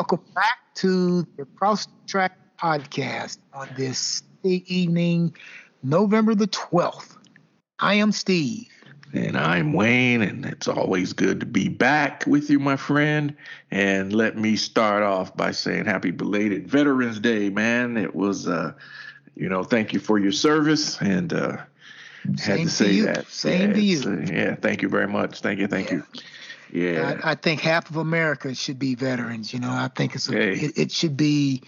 Welcome back to the Cross Track Podcast on this evening, November the 12th. I am Steve. And I'm Wayne, and it's always good to be back with you, my friend. And let me start off by saying happy belated Veterans Day, man. It was, uh, you know, thank you for your service, and uh, had to say you. that. Same yeah, to you. uh, yeah, thank you very much. Thank you, thank Yeah. you. Yeah, I, I think half of America should be veterans. You know, I think it's a, Hey. it, it should be.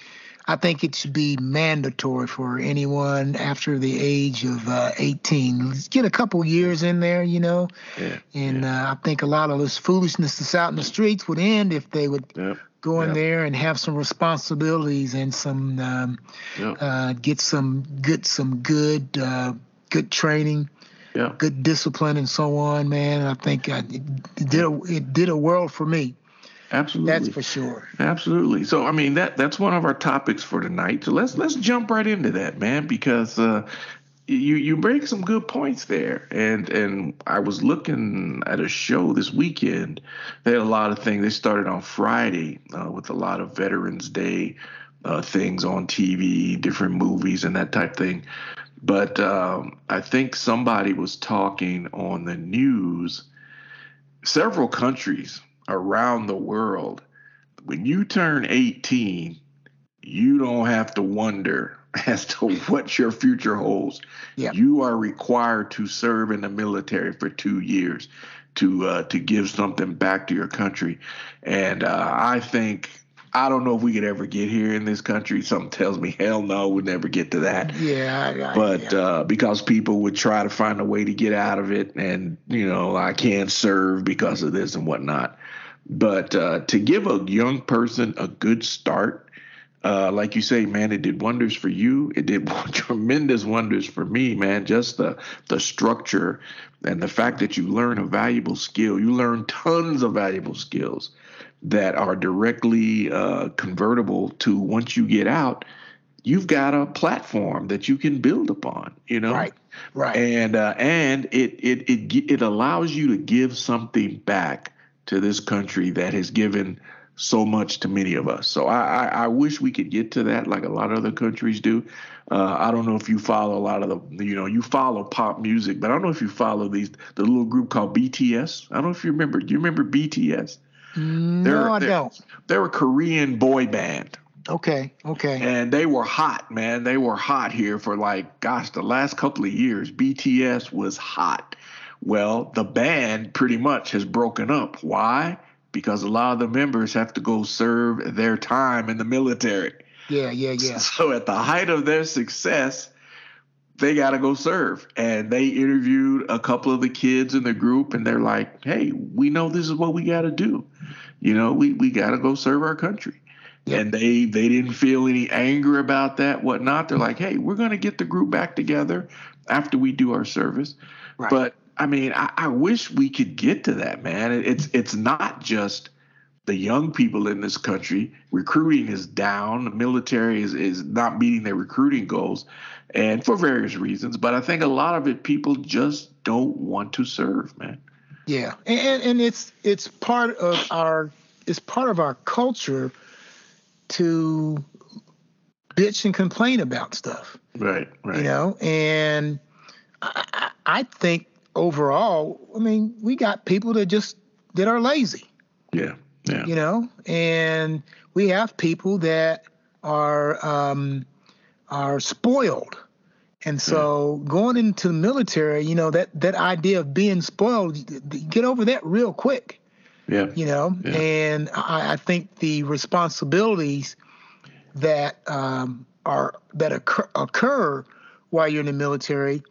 I think it should be mandatory for anyone after the age of uh, 18. Let's get a couple years in there, you know, yeah, and uh, I think a lot of this foolishness that's out in the streets would end if they would yep, go in Yeah. there and have some responsibilities and some um, yep, uh, get some good some good uh, good training, yep. good discipline, and so on. Man, I think uh, it, it did a, it did a world for me. Absolutely. That's for sure. Absolutely. So I mean that that's one of our topics for tonight. So let's let's jump right into that, man, because uh, you you break some good points there. And and I was looking at a show this weekend. They had a lot of things. They started on Friday uh, with a lot of Veterans Day uh, things on TV, different movies, and that type thing. But um, I think somebody was talking on the news. Several countries around the world when you turn 18, you don't have to wonder as to what your future holds. Yeah. You are required to serve in the military for two years to uh, to give something back to your country. And uh, I think I don't know if we could ever get here in this country. Something tells me hell no, we'd never get to that Yeah, I, I, but yeah. uh, because people would try to find a way to get out of it, and you know, I can't serve because of this and whatnot. But uh, to give a young person a good start, uh, like you say, man, it did wonders for you. It did tremendous wonders for me, man. Just the the structure and the fact that you learn a valuable skill. You learn tons of valuable skills that are directly uh, convertible to once you get out. You've got a platform that you can build upon. You know, right, right. and uh, and it it it it allows you to give something back to this country that has given so much to many of us. So I I, I wish we could get to that like a lot of other countries do. Uh, I don't know if you follow a lot of the you know you follow pop music, but I don't know if you follow these the little group called BTS. I don't know if you remember. Do you remember BTS? No, they're- I they're- don't. They're a Korean boy band Okay, okay. and they were hot, man. They were hot here for like, gosh, the last couple of years. BTS was hot. Well, the band pretty much has broken up. Why? Because a lot of the members have to go serve their time in the military. Yeah, yeah, yeah. So at the height of their success, they got to go serve. And they interviewed a couple of the kids in the group, and they're like, hey, we know this is what we got to do. You know, we, we got to go serve our country. Yep. And they they didn't feel any anger about that, whatnot. They're like, hey, we're going to get the group back together after we do our service. Right. But I mean, I, I wish we could get to that, man. It's it's not just the young people in this country. Recruiting is down. The military is, is not meeting their recruiting goals, and for various reasons. But I think a lot of it, people just don't want to serve, man. Yeah, and, and it's it's part of our it's part of our culture to bitch and complain about stuff, Right, right. you know. And I I think overall, I mean, we got people that just that are lazy, Yeah, yeah, you know, and we have people that are um, are spoiled. And so going into the military, you know, that that idea of being spoiled, get over that real quick. Yeah, you know? Yeah. and I, I think the responsibilities that um, are that occur, occur while you're in the military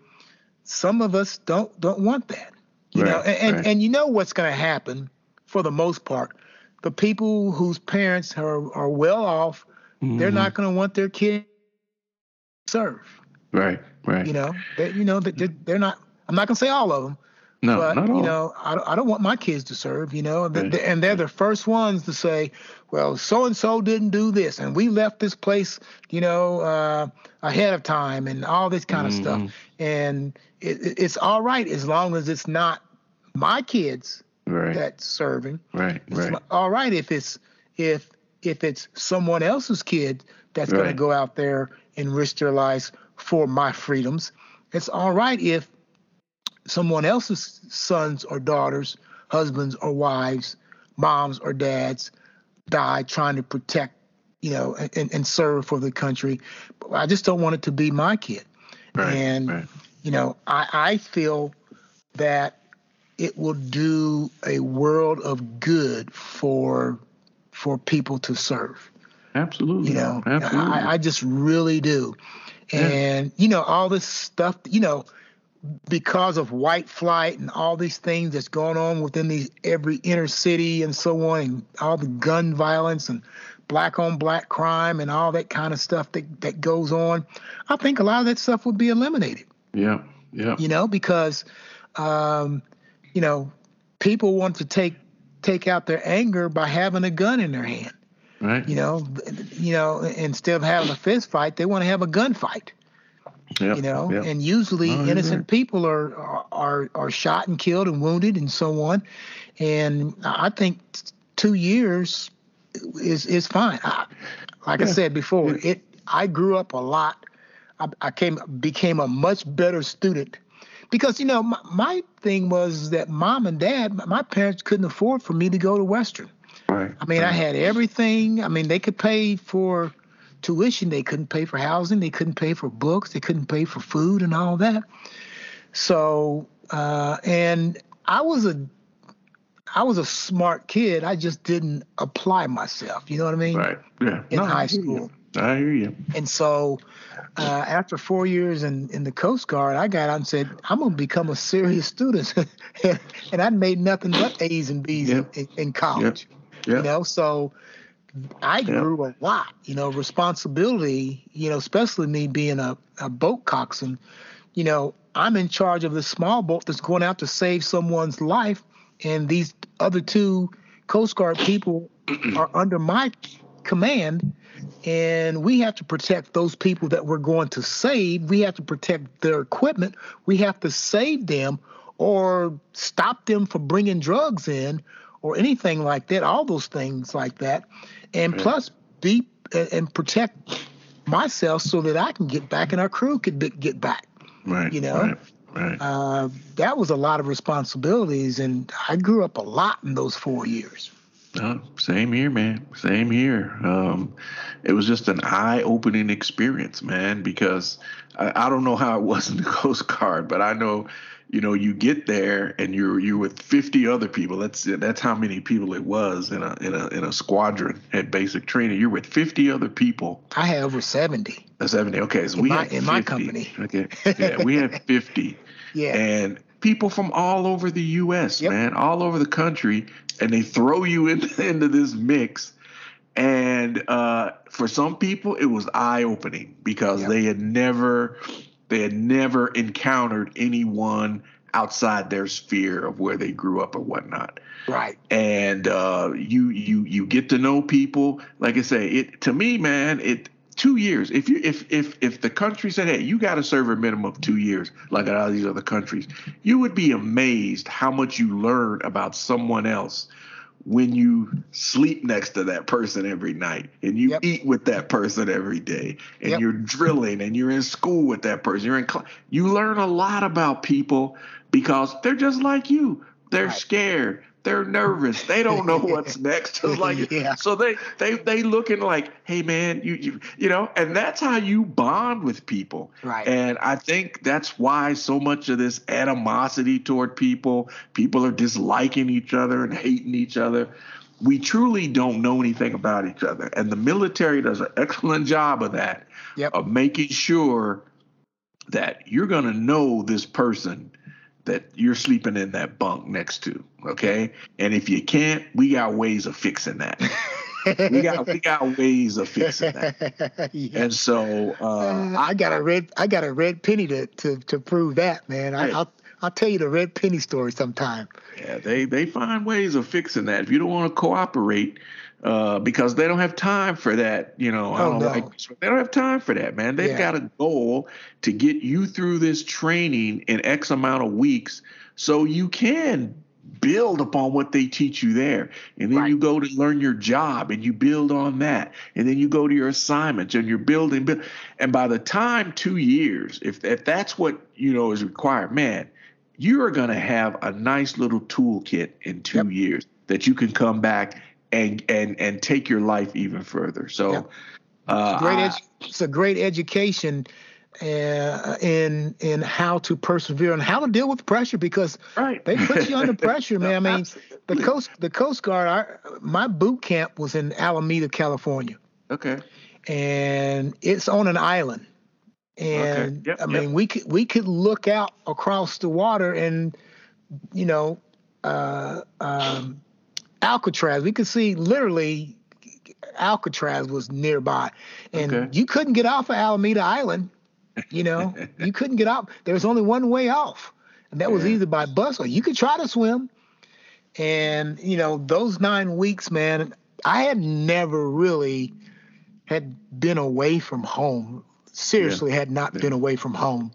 some of us don't don't want that. You know? Right, and, and right. and you know what's going to happen for the most part the people whose parents are, are well off they're Mhm. not going to want their kid to serve right, right. you know they, you know they, they're, they're not i'm not going to say all of them no, but not you know, I, don't- I don't want my kids to serve. You know, Right. th- and they're the first ones to say, "Well, so and so didn't do this, and we left this place, you know, uh, ahead of time, and all this kind of stuff." And it- it's all right as long as it's not my kids right. that's serving. Right, It's right. li- all right if it's if if it's someone else's kid that's going to go out there and risk their lives for my freedoms. It's all right if someone else's sons or daughters, husbands or wives, moms or dads die trying to protect, you know, and, and serve for the country. But I just don't want it to be my kid. Right, and right. you know, I, I feel that it will do a world of good for for people to serve. Absolutely. You know, Absolutely. I, I just really do. And you know, all this stuff, you know, because of white flight and all these things that's going on within these every inner city and so on, and all the gun violence and black on black crime and all that kind of stuff that, that goes on, I think a lot of that stuff would be eliminated yeah, yeah. you know, because um, you know, people want to take take out their anger by having a gun in their hand. Right. You know, you know, instead of having a fist fight, they want to have a gunfight. Yep, You know, yep. and usually you're innocent people are, are are shot and killed and wounded and so on. And I think two years is is fine. I, like I said before, it. I grew up a lot. I, I came became a much better student because you know my, my thing was that mom and dad, my- parents couldn't afford for me to go to Western. right. I mean, I had everything. I mean, they could pay for tuition, they couldn't pay for housing, they couldn't pay for books, they couldn't pay for food and all that. So, uh, and I was a I was a smart kid. I just didn't apply myself. You know what I mean? Right. Yeah. in No, high school. I hear you. And so, uh, after four years in, in the Coast Guard, I got out and said, I'm going to become a serious student. and I made nothing but A's and B's Yep. in, in college. Yeah. You know, so I grew a lot, you know, responsibility, you know, especially me being a, a boat coxswain. You know, I'm in charge of the small boat that's going out to save someone's life. And these other two Coast Guard people are under my command. And we have to protect those people that we're going to save. We have to protect their equipment. We have to save them or stop them from bringing drugs in or anything like that, all those things like that. And Right. plus, be and- and protect myself so that I can get back and our crew could be, get back. Right. you know? Right. Right. Uh, that was a lot of responsibilities, and I grew up a lot in those four years. Same here, man. Same here. Um, it was just an eye-opening experience, man. Because I, I don't know how it was in the Coast Guard, but I know, you know, you get there and you're you're with 50 other people. That's that's how many people it was in a in a in a squadron at basic training. You're with 50 other people. I had over 70. Uh, 70. Okay, so In we my- had in my company. Okay, yeah, we had 50 Yeah. and people from all over the U.S., Yep. man, all over the country, and they throw you into, into this mix. And uh, for some people, it was eye opening because Yep. they had never, they had never encountered anyone outside their sphere of where they grew up or whatnot right. and uh, you you you get to know people. Like I say, it to me, man, it two years. If you if if if the country said, hey, you got to serve a minimum of two years, like in all these other countries, you would be amazed how much you learn about someone else when you sleep next to that person every night and you Yep. eat with that person every day and Yep. you're drilling and you're in school with that person you're in cl- you learn a lot about people because they're just like you they're Right. scared they're nervous they don't know what's next like Yeah. so they they they looking like hey man you you you know and that's how you bond with people Right. and I think that's why so much of this animosity toward people, people are disliking each other and hating each other. We truly don't know anything about each other. And the military does an excellent job of that, Yep. of making sure that you're going to know this person that you're sleeping in that bunk next to. Okay. And if you can't, we got ways of fixing that. we got we got ways of fixing that. Yeah. And so uh, Uh, I got a red I got a red penny to to, to prove that, man. I, Hey. I'll I'll tell you the red penny story sometime. Yeah, they they find ways of fixing that. If you don't want to cooperate, uh, because they don't have time for that, you know. I Oh, don't no. like they don't have time for that, man. They've Yeah. got a goal to get you through this training in X amount of weeks, so you can build upon what they teach you there. And then right. you go to learn your job and you build on that. And then you go to your assignments and you're building. And by the time two years, if, if that's what, you know, is required, man, you are going to have a nice little toolkit in two yep. years that you can come back and, and, and take your life even further. So, yep. uh, great I, it's a great education uh, in in how to persevere and how to deal with pressure because right. they put you under pressure, man. I mean, the coast the Coast Guard. Our, my boot camp was in Alameda, California. Okay. And it's on an island, and okay. yep, I mean yep. we could we could look out across the water and you know uh, um, Alcatraz. We could see literally Alcatraz was nearby, and okay. you couldn't get off of Alameda Island you know, you couldn't get out. There was only one way off, and that was either by bus or you could try to swim. And you know, those nine weeks, man, I had never really had been away from home. Seriously, yeah. had not yeah. been away from home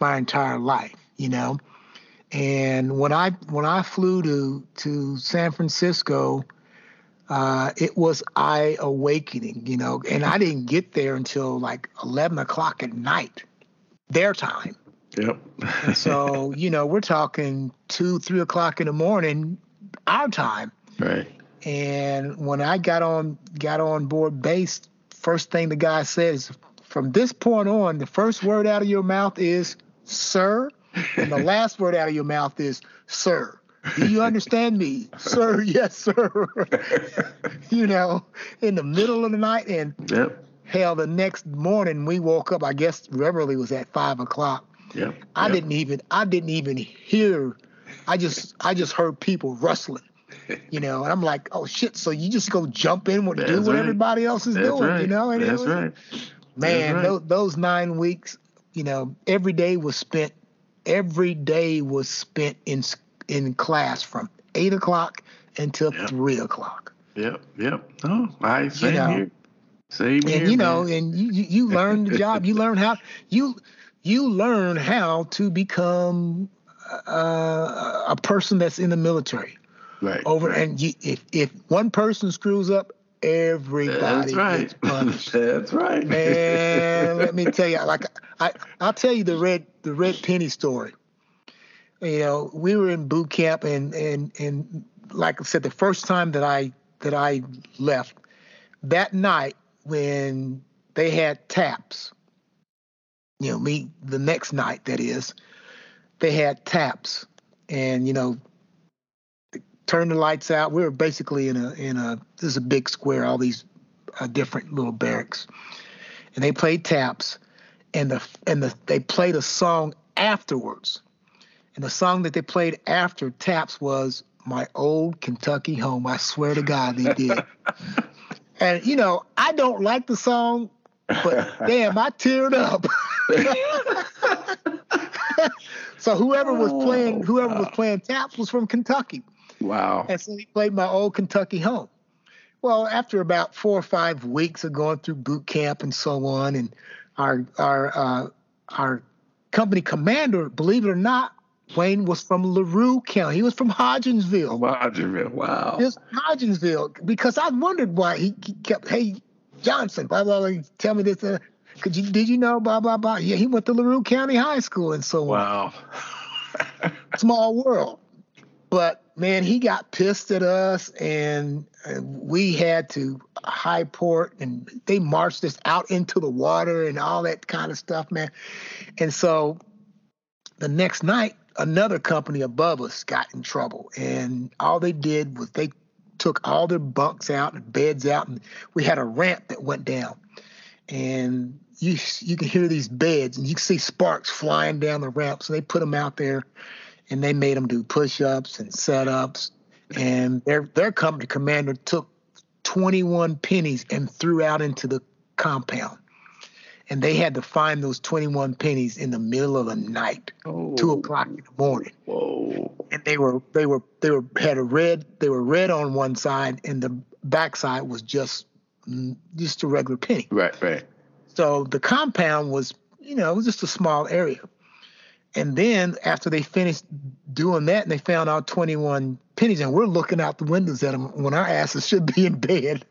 my entire life. You know, and when I when I flew to to San Francisco uh, it was eye awakening, you know, and I didn't get there until like 11 o'clock at night, their time. Yep. so, you know, we're talking two, three o'clock in the morning, our time. Right. And when I got on got on board base, first thing the guy says, from this point on, the first word out of your mouth is sir, and the last word out of your mouth is sir. Do you understand me, sir? Yes, sir. you know, in the middle of the night, and yep. hell, the next morning we woke up. I guess Reveille was at five o'clock. Yep. I yep. didn't even. I didn't even hear. I just. I just heard people rustling. You know, and I'm like, oh shit! So you just go jump in and do what right. everybody else is That's doing, right. you know? And That's was, right. Man, right. Those, those nine weeks, you know, every day was spent. Every day was spent in in class from eight o'clock until yep. three o'clock. Yep, yep. Oh, I same you know, here. Same and, here. And you know, and you you learn the job. You learn how you you learn how to become uh, a person that's in the military. Right. Over right. and you, if if one person screws up, everybody that's right. gets punished. that's right. Man, let me tell you, like I I'll tell you the red the red penny story you know, we were in boot camp, and and and like I said, the first time that I that I left, that night when they had taps, you know, me the next night that is, they had taps, and you know, turn the lights out. We were basically in a in a this is a big square, all these uh, different little barracks, and they played taps, and the and the they played a song afterwards and the song that they played after Taps was My Old Kentucky Home. I swear to God they did. and, you know, I don't like the song, but damn, I teared up. so whoever was playing, whoever was playing Taps was from Kentucky. Wow. And so he played My Old Kentucky Home. Well, after about four or five weeks of going through boot camp and so on, and our our uh, our company commander, believe it or not, Wayne was from LaRue County. He was from Hodgensville. Hodgensville, wow. Just Hodgensville, because I wondered why he, kept, hey, Johnson, blah, blah, blah, tell me this. Uh, could you, did you know, blah, blah, blah. Yeah, he went to LaRue County High School and so on. Wow. Small world. But man, he got pissed at us and, and we had to high port and they marched us out into the water and all that kind of stuff, man. And so the next night, another company above us got in trouble, and all they did was they took all their bunks out and beds out, and we had a ramp that went down, and you you can hear these beds, and you can see sparks flying down the ramp. So they put them out there, and they made them do push-ups and set-ups, and their their company commander took 21 pennies and threw out into the compound and they had to find those 21 pennies in the middle of the night, oh. two o'clock in the morning. Whoa! And they were they were they were had a red they were red on one side, and the back side was just mm, just a regular penny. Right, right. So the compound was you know it was just a small area. And then after they finished doing that, and they found our 21 pennies, and we're looking out the windows at them when our asses should be in bed.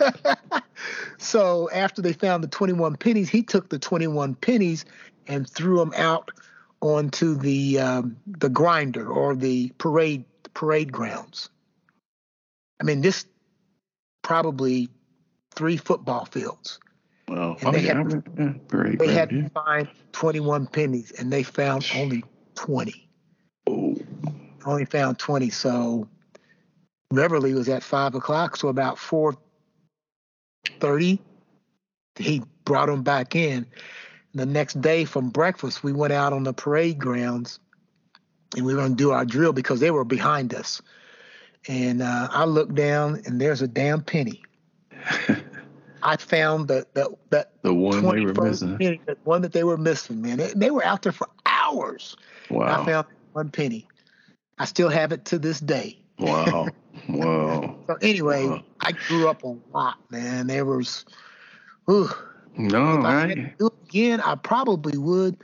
so after they found the 21 pennies, he took the 21 pennies and threw them out onto the um, the grinder or the parade parade grounds. I mean, this probably three football fields. Well, and they, had, yeah, parade they had to find 21 pennies, and they found only 20. Oh. Only found 20. So Reveille was at five o'clock. So about 4:30, he brought them back in the next day from breakfast, we went out on the parade grounds and we were going to do our drill because they were behind us. And uh, I looked down and there's a damn penny. I found that that that the one they were missing, penny, the one that they were missing, man. They, they were out there for hours. Wow! I found one penny. I still have it to this day. Wow! wow! so anyway, wow. I grew up a lot, man. There was, ooh, no, if I do it again, I probably would,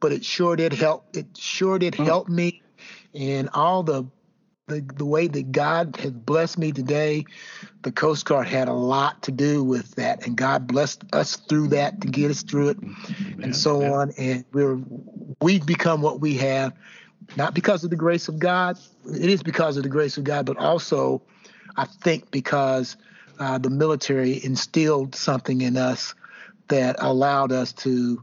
but it sure did help. It sure did oh. help me, and all the, the the way that God has blessed me today, the Coast Guard had a lot to do with that, and God blessed us through that to get us through it, yeah, and so yeah. on. And we're we've become what we have, not because of the grace of God. It is because of the grace of God, but also, I think because uh, the military instilled something in us that allowed us to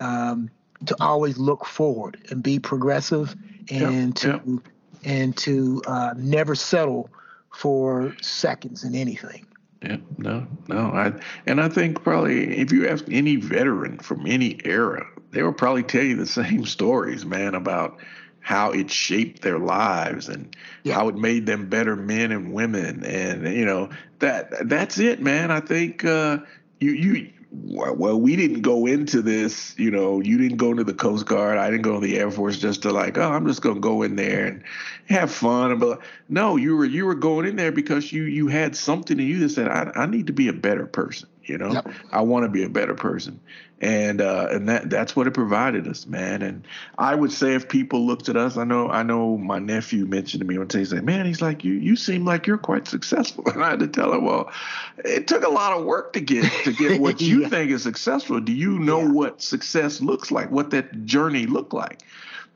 um, to always look forward and be progressive and yep, to yep. And to uh, never settle for seconds in anything. Yeah, no, no. I and I think probably if you ask any veteran from any era, they will probably tell you the same stories, man, about how it shaped their lives and yeah. how it made them better men and women and you know that that's it man i think uh, you you well, we didn't go into this, you know, you didn't go into the Coast Guard. I didn't go to the Air Force just to like, oh, I'm just gonna go in there and have fun. But no, you were you were going in there because you you had something in you that said, I, I need to be a better person. You know, yep. I want to be a better person, and uh, and that that's what it provided us, man. And I would say if people looked at us, I know I know my nephew mentioned to me one day, he said, "Man, he's like you. You seem like you're quite successful." And I had to tell him, "Well, it took a lot of work to get to get what you yeah. think is successful. Do you know yeah. what success looks like? What that journey looked like?"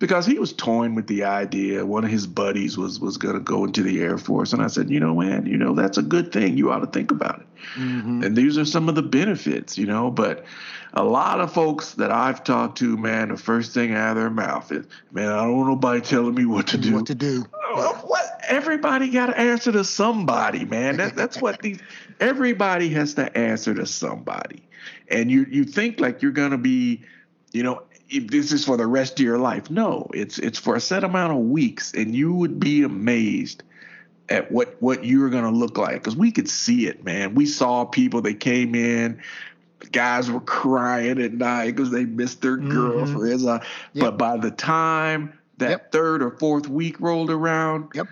Because he was toying with the idea. One of his buddies was was going to go into the Air Force, and I said, you know, man, you know, that's a good thing. You ought to think about it. Mm-hmm. And these are some of the benefits, you know. But a lot of folks that I've talked to, man, the first thing out of their mouth is, man, I don't want nobody telling me what to do. What to do? What? Everybody got to answer to somebody, man. That, that's what these. Everybody has to answer to somebody, and you you think like you're gonna be, you know, this is for the rest of your life. No, it's it's for a set amount of weeks, and you would be amazed at what what you're gonna look like because we could see it, man. We saw people that came in. Guys were crying at night because they missed their mm-hmm. girlfriends. Uh, yep. But by the time that yep. third or fourth week rolled around, yep.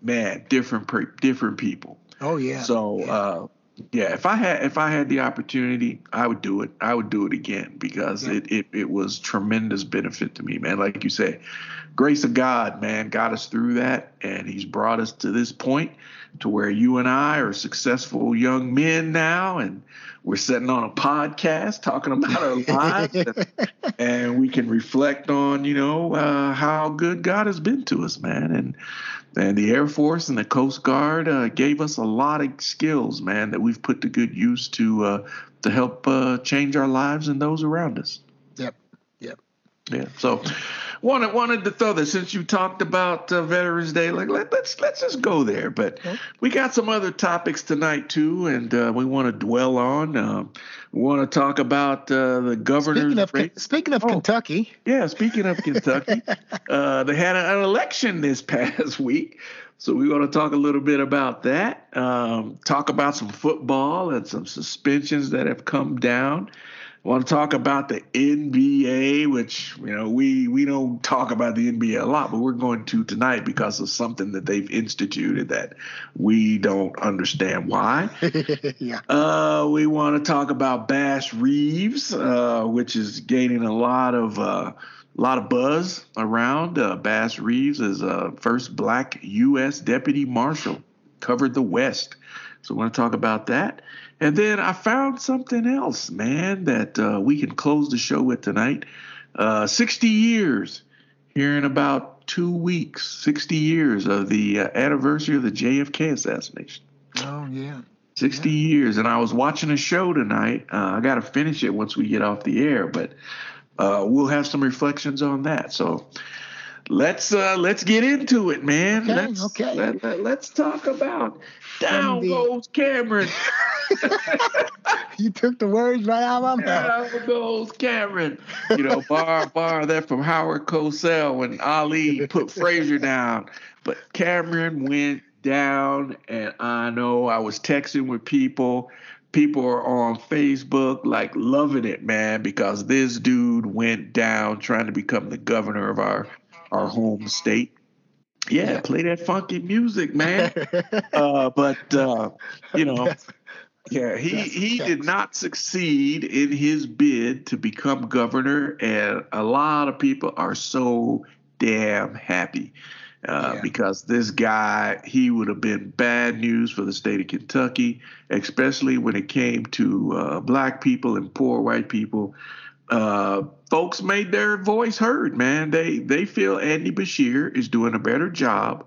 man, different different people. Oh yeah. So yeah. Uh, yeah, if I had if I had the opportunity, I would do it. I would do it again because yeah. it, it it was tremendous benefit to me, man. Like you say, grace of God, man, got us through that, and He's brought us to this point to where you and I are successful young men now, and we're sitting on a podcast talking about our lives, and, and, we can reflect on, you know, uh, how good God has been to us, man, and and the Air Force and the Coast Guard uh, gave us a lot of skills, man, that we've put to good use to uh, to help uh, change our lives and those around us. Yep. Yep. Yeah. So wanted wanted to throw this since you talked about uh, Veterans Day. Like let, us let's, let's just go there. But okay. we got some other topics tonight too, and uh, we want to dwell on. Um, we want to talk about uh, the governor's speaking of, Speaking of oh, Kentucky, yeah. Speaking of Kentucky, uh, they had an election this past week. So we want to talk a little bit about that. Um, talk about some football and some suspensions that have come down. I want to talk about the NBA, which you know we we don't talk about the NBA a lot, but we're going to tonight because of something that they've instituted that we don't understand why. yeah. Uh, we want to talk about Bass Reeves, uh, which is gaining a lot of uh, a lot of buzz around. Uh, Bass Reeves is uh, first black U.S. deputy marshal, covered the West. So I want to talk about that. And then I found something else, man, that uh, we can close the show with tonight. Uh, 60 years here in about two weeks, 60 years of the uh, anniversary of the JFK assassination. Oh, yeah. 60 yeah. years. And I was watching a show tonight. Uh, I got to finish it once we get off the air, but uh, we'll have some reflections on that. So let's uh, let's get into it, man. Okay, let's, okay. Let, let, let's talk about down the... goes Cameron. you took the words right out of my mouth. Down goes Cameron. You know, bar bar that from Howard Cosell when Ali put Frazier down, but Cameron went down, and I know I was texting with people people are on Facebook like loving it, man, because this dude went down trying to become the governor of our our home state. Yeah, play that funky music, man. uh, but uh, you know, yeah, he he did not succeed in his bid to become governor, and a lot of people are so damn happy. Uh, yeah. because this guy, he would have been bad news for the state of Kentucky, especially when it came to uh, black people and poor white people. Uh, folks made their voice heard, man. They they feel Andy Beshear is doing a better job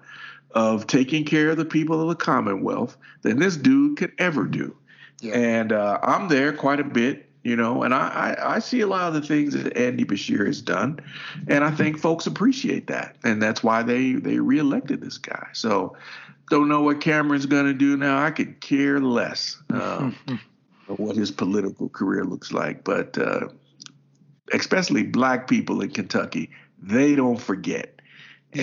of taking care of the people of the Commonwealth than this dude could ever do. Yeah. And uh, I'm there quite a bit you know, and I, I, I, see a lot of the things that Andy Beshear has done, and I think folks appreciate that, and that's why they they reelected this guy. So, don't know what Cameron's going to do now. I could care less um, what his political career looks like, but uh, especially black people in Kentucky, they don't forget.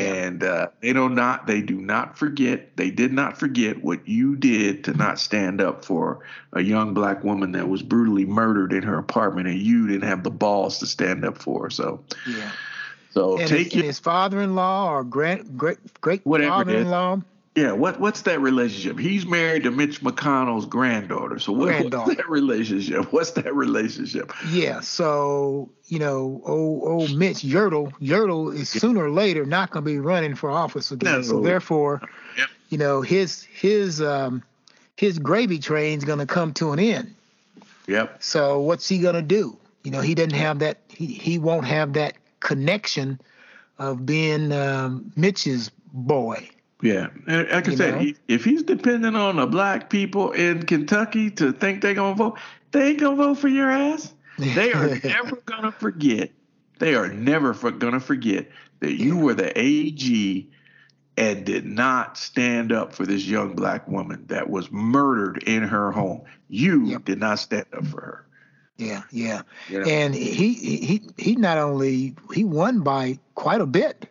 And uh, they do not they do not forget they did not forget what you did to not stand up for a young black woman that was brutally murdered in her apartment and you didn't have the balls to stand up for her. So yeah. So and take his, your, his father-in-law or great great great whatever father-in-law yeah, what what's that relationship? He's married to Mitch McConnell's granddaughter. So what, granddaughter. what's that relationship? What's that relationship? Yeah, so you know, old old Mitch Yertle, Yertle is sooner or later not going to be running for office again. No. So therefore, yep. you know, his his um his gravy train's going to come to an end. Yep. So what's he going to do? You know, he doesn't have that. He he won't have that connection of being um, Mitch's boy. Yeah, and like I said, he, if he's depending on the black people in Kentucky to think they're gonna vote, they ain't gonna vote for your ass. They are never gonna forget. They are never for, gonna forget that you were the AG and did not stand up for this young black woman that was murdered in her home. You yep. did not stand up for her. Yeah, yeah, and he he he not only he won by quite a bit.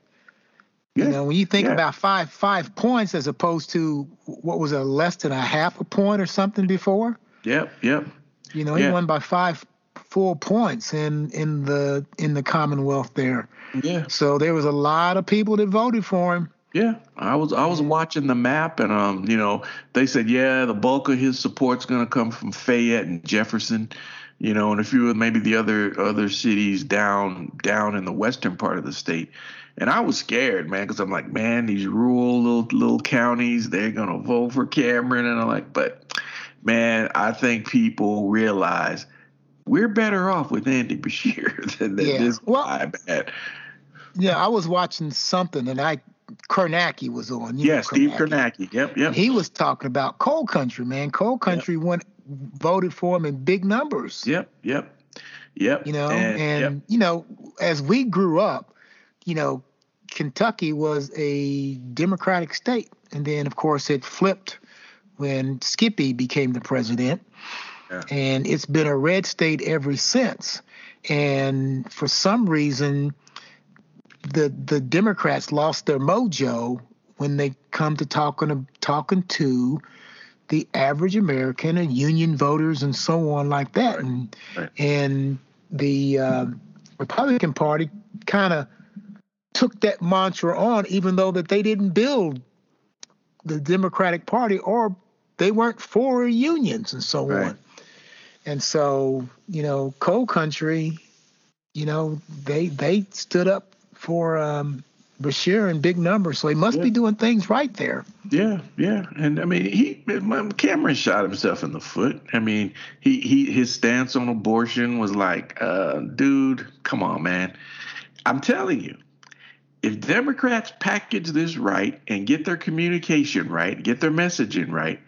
Yeah. You know, when you think yeah. about five five points as opposed to what was a less than a half a point or something before. Yep, yep. You know, he won by five full points in in the in the Commonwealth there. Yeah. So there was a lot of people that voted for him. Yeah, I was I was watching the map and um you know they said yeah the bulk of his support's going to come from Fayette and Jefferson, you know, and a few of maybe the other other cities down down in the western part of the state. And I was scared, man, because I'm like, man, these rural little little counties, they're gonna vote for Cameron, and I'm like, but man, I think people realize we're better off with Andy Beshear than, than yeah. this well, guy. Yeah, I was watching something, and I Kornacki was on. yeah, know, Steve Kornacki. Yep, yep. He was talking about coal country, man. Coal country yep. went voted for him in big numbers. Yep, yep, yep. You know, and, and yep. you know, as we grew up, you know, Kentucky was a Democratic state. And then, of course, it flipped when Skippy became the president. Yeah. And it's been a red state ever since. And for some reason, the the Democrats lost their mojo when they come to talking to, talking to the average American and union voters and so on like that. And right. and the uh, Republican Party kind of took that mantra on, even though that they didn't build the Democratic Party or they weren't for unions and so right. on. And so, you know, coal country you know, they they stood up for um, Beshear in big numbers, so he must yeah. be doing things right there. Yeah, yeah, and I mean, he Cameron shot himself in the foot. I mean, he he his stance on abortion was like, uh, dude, come on, man. I'm telling you, if Democrats package this right and get their communication right, get their messaging right,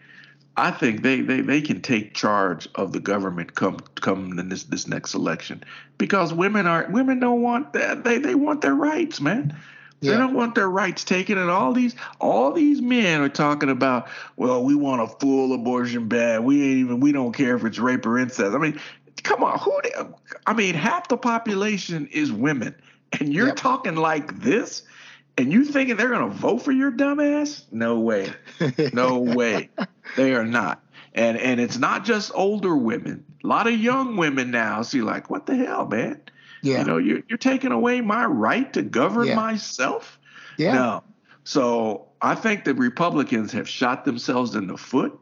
I think they, they, they can take charge of the government come come in this this next election because women are women don't want that they they want their rights, man. Yeah. They don't want their rights taken, and all these all these men are talking about. Well, we want a full abortion ban. We ain't even. We don't care if it's rape or incest. I mean, come on. Who? I mean, half the population is women, and you're yep. talking like this, and you thinking they're gonna vote for your dumbass? No way. No way. They are not. And and it's not just older women. A lot of young women now see like, what the hell, man? Yeah. You know, you're you're taking away my right to govern yeah. myself. Yeah. No. So I think the Republicans have shot themselves in the foot.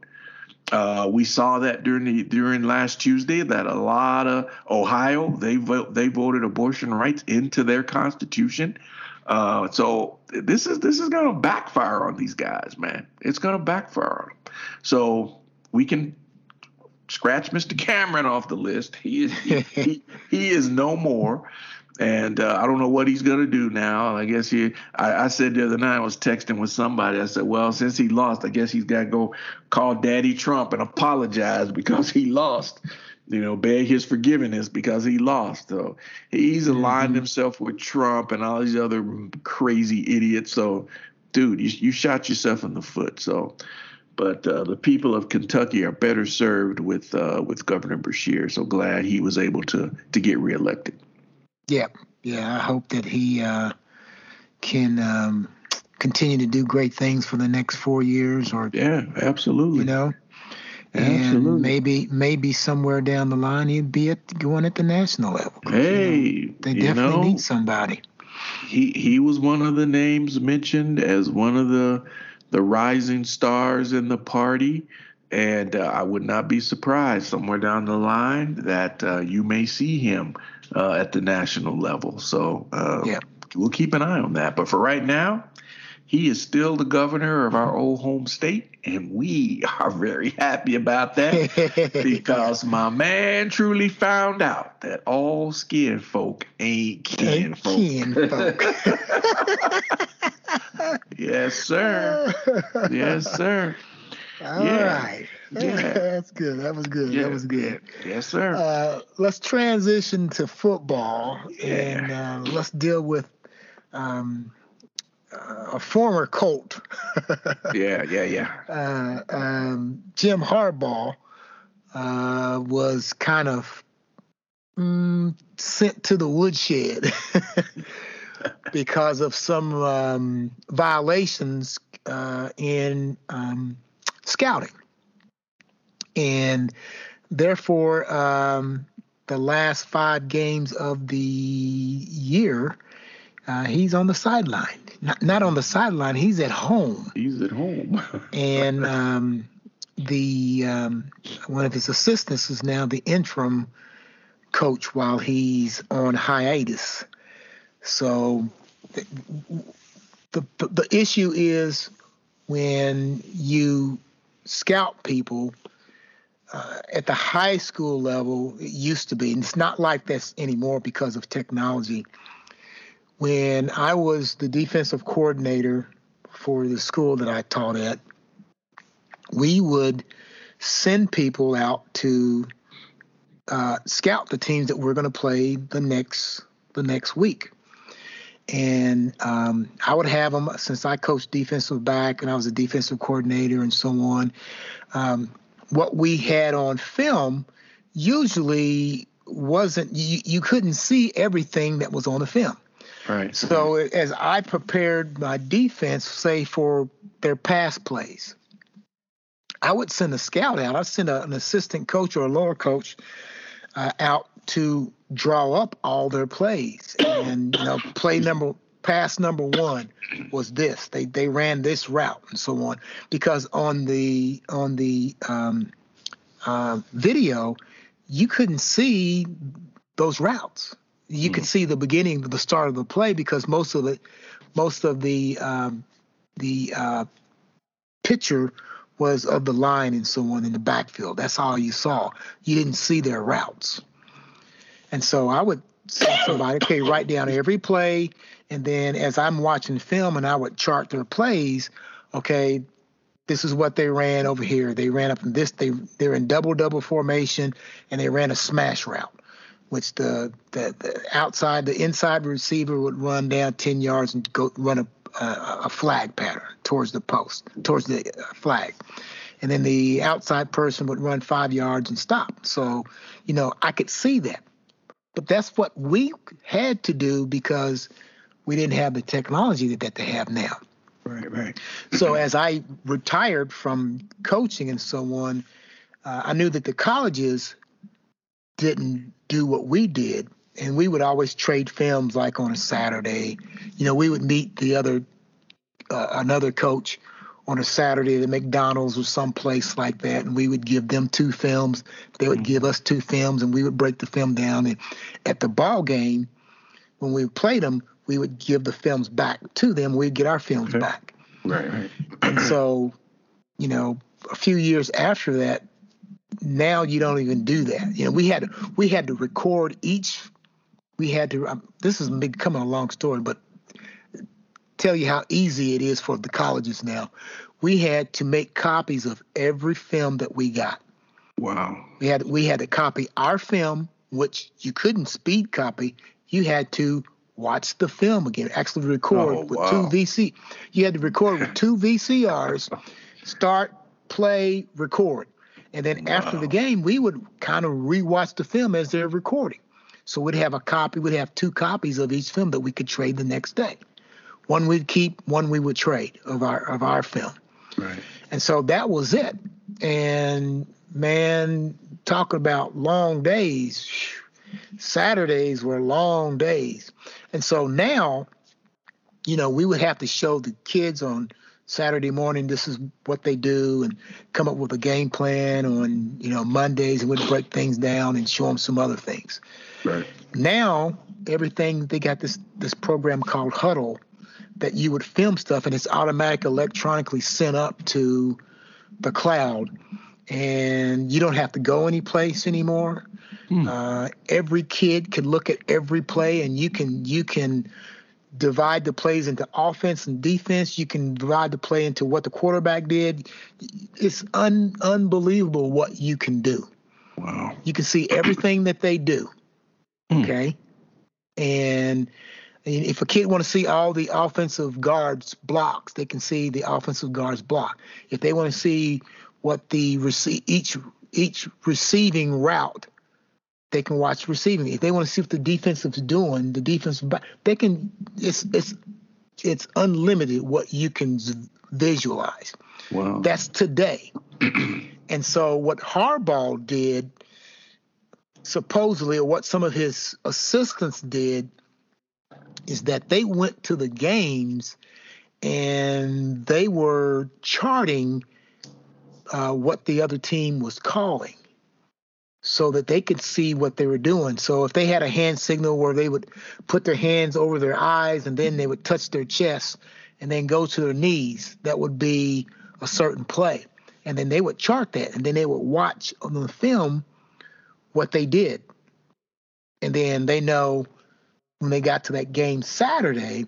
Uh, we saw that during the during last Tuesday that a lot of Ohio they vote they voted abortion rights into their constitution. Uh, so this is this is going to backfire on these guys, man. It's going to backfire on them. So we can scratch Mr. Cameron off the list. He is he, he, he is no more. And uh, I don't know what he's gonna do now. I guess he. I, I, said the other night I was texting with somebody. I said, "Well, since he lost, I guess he's got to go call Daddy Trump and apologize because he lost." you know, beg his forgiveness because he lost. So he's aligned mm-hmm. himself with Trump and all these other crazy idiots. So, dude, you, you shot yourself in the foot. So, but uh, the people of Kentucky are better served with uh, with Governor Beshear. So glad he was able to to get reelected. Yeah, yeah. I hope that he uh, can um, continue to do great things for the next four years. Or yeah, absolutely. You know, Absolutely. And maybe maybe somewhere down the line he'd be at going at the national level. Hey, you know, they definitely know, need somebody. He he was one of the names mentioned as one of the the rising stars in the party, and uh, I would not be surprised somewhere down the line that uh, you may see him uh, at the national level. So uh, yeah. we'll keep an eye on that. But for right now, he is still the governor of our old home state, and we are very happy about that because my man truly found out that all skin folk ain't kin folk. Kin folk. yes, sir. Yes, sir. All yeah. right. Yeah. That's good. That was good. Yeah. That was good. Yes, sir. Uh, let's transition to football and uh, let's deal with um, a former Colt. yeah, yeah, yeah. Uh, um, Jim Harbaugh uh, was kind of mm, sent to the woodshed because of some um, violations uh, in um, scouting. And therefore, um, the last five games of the year, uh, he's on the sideline not, not on the sideline. He's at home. He's at home. and um, the um, one of his assistants is now the interim coach while he's on hiatus. So the, the, the issue is when you scout people uh, at the high school level, it used to be, and it's not like this anymore because of technology when I was the defensive coordinator for the school that I taught at, we would send people out to uh, scout the teams that we're going to play the next the next week. And um, I would have them since I coached defensive back and I was a defensive coordinator and so on. Um, what we had on film usually wasn't you, you couldn't see everything that was on the film. Right. So as I prepared my defense, say for their pass plays, I would send a scout out. I'd send a, an assistant coach or a lower coach uh, out to draw up all their plays. And you know, play number pass number one was this. They they ran this route and so on. Because on the on the um, uh, video, you couldn't see those routes You mm. could see the beginning, the start of the play because most of the most of the um, the uh, picture was of the line and so on in the backfield. That's all you saw. You didn't see their routes. And so I would say somebody, okay, write down every play. And then as I'm watching film and I would chart their plays, okay, this is what they ran over here. They ran up in this, they they're in double double formation and they ran a smash route, which the the, the outside, the inside receiver would run down 10 yards and go run a a, flag pattern towards the post, towards the uh, flag. And then the outside person would run five yards and stop. So, you know, I could see that. But that's what we had to do because we didn't have the technology that, they have now. Right, right. so as I retired from coaching and so on, uh, I knew that the colleges didn't do what we did and we would always trade films like on a Saturday. You know, we would meet the other uh, another coach on a Saturday at McDonald's or someplace like that, and we would give them two films. They would give us two films, and we would break the film down. And at the ball game, when we played them, we would give the films back to them. We'd get our films okay. back. Right, right. and so, you know, a few years after that, now you don't even do that. You know, we had we had to record each we had to. Um, this is becoming a long story, but tell you how easy it is for the colleges now. We had to make copies of every film that we got. Wow. We had we had to copy our film, which you couldn't speed copy. You had to watch the film again, actually record oh, with wow. two VC. You had to record with two VCRs, start, play, record. And then wow. after the game, we would kind of rewatch the film as they're recording. So we'd have a copy, we'd have two copies of each film that we could trade the next day. One we'd keep, one we would trade of our of our film. Right. And so that was it. And man, talking about long days, Saturdays were long days. And so now, you know, we would have to show the kids on Saturday morning, this is what they do, and come up with a game plan on, you know, Mondays, and we'd break things down and show them some other things. Right. Now everything they got this this program called Hudl that you would film stuff and it's automatic electronically sent up to the cloud and you don't have to go anyplace anymore. Hmm. Uh, every kid can look at every play and you can you can divide the plays into offense and defense. You can divide the play into what the quarterback did. It's un, unbelievable what you can do. Wow. You can see everything that they do. Mm. Okay. And if a kid want to see all the offensive guards blocks, they can see the offensive guards block. If they want to see what the rece- each each receiving route, they can watch receiving. If they want to see what the defensive is doing, the defensive they can. It's it's it's unlimited what you can visualize. Wow. That's today. and so what Harbaugh did supposedly, or what some of his assistants did, is that they went to the games and they were charting uh, what the other team was calling so that they could see what they were doing. So if they had a hand signal where they would put their hands over their eyes and then they would touch their chest and then go to their knees, that would be a certain play. And then they would chart that and then they would watch on the film what they did. And then they know when they got to that game Saturday,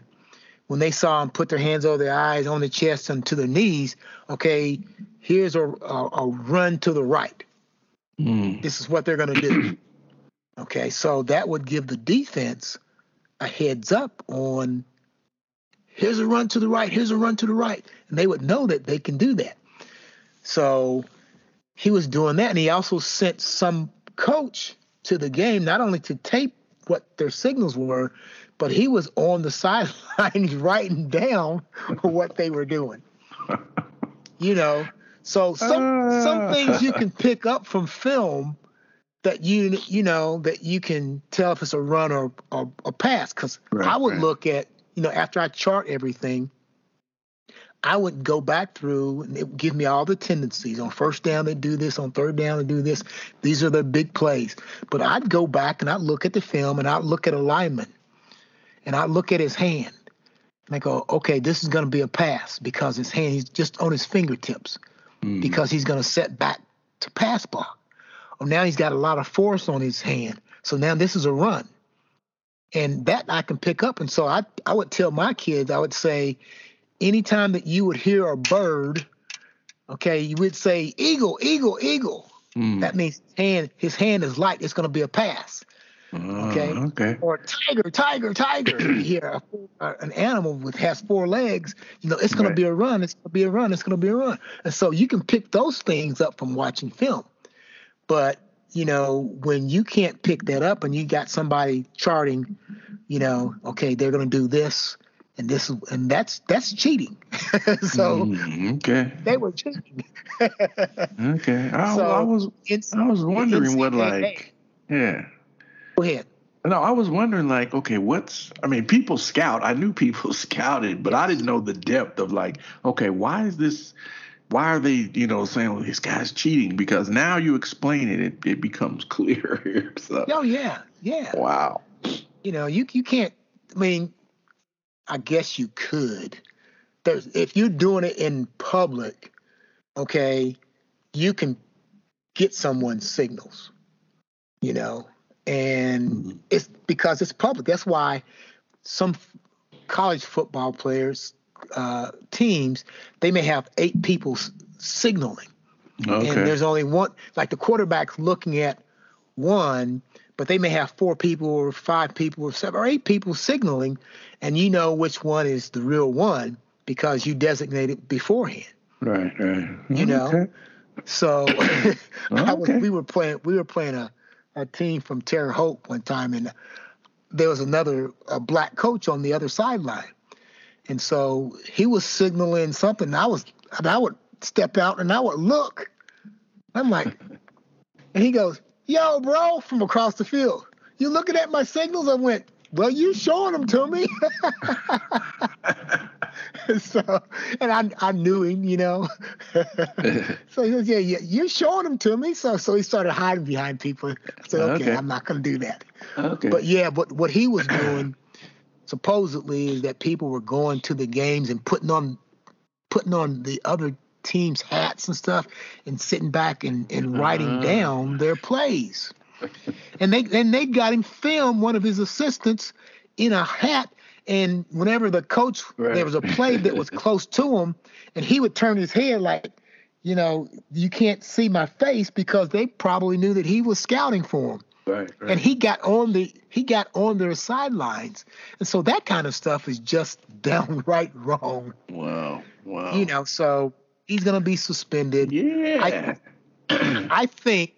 when they saw them put their hands over their eyes, on the chest, and to their knees, okay, here's a, a, a run to the right. Mm. This is what they're going to do. okay, so that would give the defense a heads up on here's a run to the right, here's a run to the right. And they would know that they can do that. So he was doing that. And he also sent some coach to the game, not only to tape what their signals were, but he was on the sidelines writing down what they were doing. you know, so some uh. some things you can pick up from film that you you know that you can tell if it's a run or, or a pass. Because right, I would right. look at you know after I chart everything, I would go back through and it would give me all the tendencies. On first down, they do this. On third down, they do this. These are the big plays. But I'd go back and I'd look at the film and I'd look at a lineman and I'd look at his hand. And I go, okay, this is going to be a pass because his hand, he's just on his fingertips mm. because he's going to set back to pass block. Oh, now he's got a lot of force on his hand. So now this is a run. And that I can pick up. And so I, I would tell my kids, I would say, anytime that you would hear a bird, okay, you would say eagle, eagle, eagle. Mm. That means his hand, his hand is light. It's going to be a pass. Okay. Uh, okay. Or tiger, tiger, tiger. you hear a, an animal with has four legs. You know, it's going right. to be a run. It's going to be a run. It's going to be a run. And so you can pick those things up from watching film. But you know, when you can't pick that up and you got somebody charting, you know, okay, they're going to do this and this and that's that's cheating. so mm, okay, they were cheating. okay, I, so I was I was wondering what like yeah. Go ahead. No, I was wondering like, okay, what's I mean, people scout. I knew people scouted, but I didn't know the depth of like, okay, why is this why are they, you know, saying well, this guy's cheating? Because now you explain it, it, it becomes clear. So. Oh yeah, yeah. Wow. You know, you you can't. I mean, I guess you could. There's if you're doing it in public, okay, you can get someone's signals. You know, and mm-hmm. it's because it's public. That's why some college football players uh, teams they may have eight people signaling, okay. and there's only one. Like the quarterback's looking at one, but they may have four people or five people or seven or eight people signaling, and you know which one is the real one because you designated beforehand. Right, right. You know. Okay. So okay. was, we were playing we were playing a, a team from Terre Haute one time and there was another a black coach on the other sideline. And so he was signaling something. I was and I would step out and I would look. I'm like, and he goes, yo, bro, from across the field. You looking at my signals? I went, well, you showing them to me. so, and I, I knew him, you know. so he goes, yeah, yeah, you're showing them to me. So, so he started hiding behind people. I said, okay, okay. I'm not going to do that. Okay. But yeah, but what he was doing supposedly is that people were going to the games and putting on, putting on the other team's hats and stuff and sitting back and, and writing uh. down their plays. and they and they got him film one of his assistants in a hat and whenever the coach right. there was a play that was close to him and he would turn his head like you know you can't see my face because they probably knew that he was scouting for him right, right. and he got on the he got on their sidelines and so that kind of stuff is just downright wrong wow wow you know so he's going to be suspended. Yeah. I, I think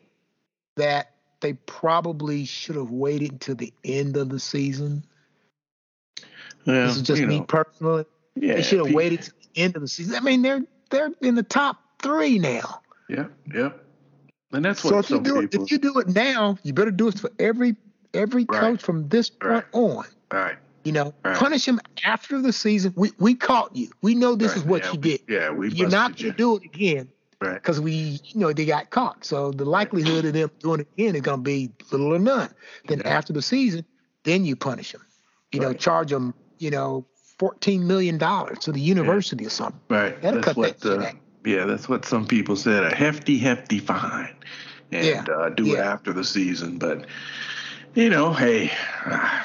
that they probably should have waited until the end of the season. Well, this is just me know. personally. Yeah, they should have waited to the end of the season. I mean, they're they're in the top three now. Yeah, yeah. And that's what so if you do people... it, if you do it now, you better do it for every every right. coach from this point right. on. Right. You know, right. punish him after the season. We we caught you. We know this right. is what yeah, you did. Yeah, we. You're not going to do it again. Right. Because we, you know, they got caught. So the likelihood of them doing it again is going to be little or none. Then yeah. after the season, then you punish them. You know, charge them. You know, fourteen million dollars to the university yeah. or something. Right. That'll that's what. That yeah, that's what some people said. A hefty, hefty fine, and yeah. uh, do it after the season. But you know, hey. Uh,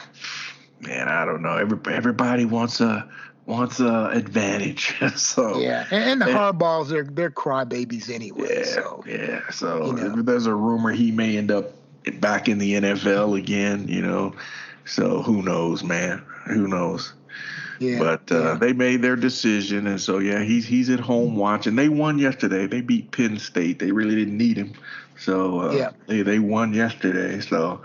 man, I don't know. Every, everybody wants a wants a advantage. so yeah, and, and the and, Harbaughs they're they're crybabies anyway. Yeah, so yeah. So you know. there's a rumor he may end up back in the NFL again. You know, so who knows, man? Who knows? Yeah, but uh, yeah. they made their decision, and so yeah, he's he's at home watching. They won yesterday. They beat Penn State. They really didn't need him, so uh, yeah. they they won yesterday. So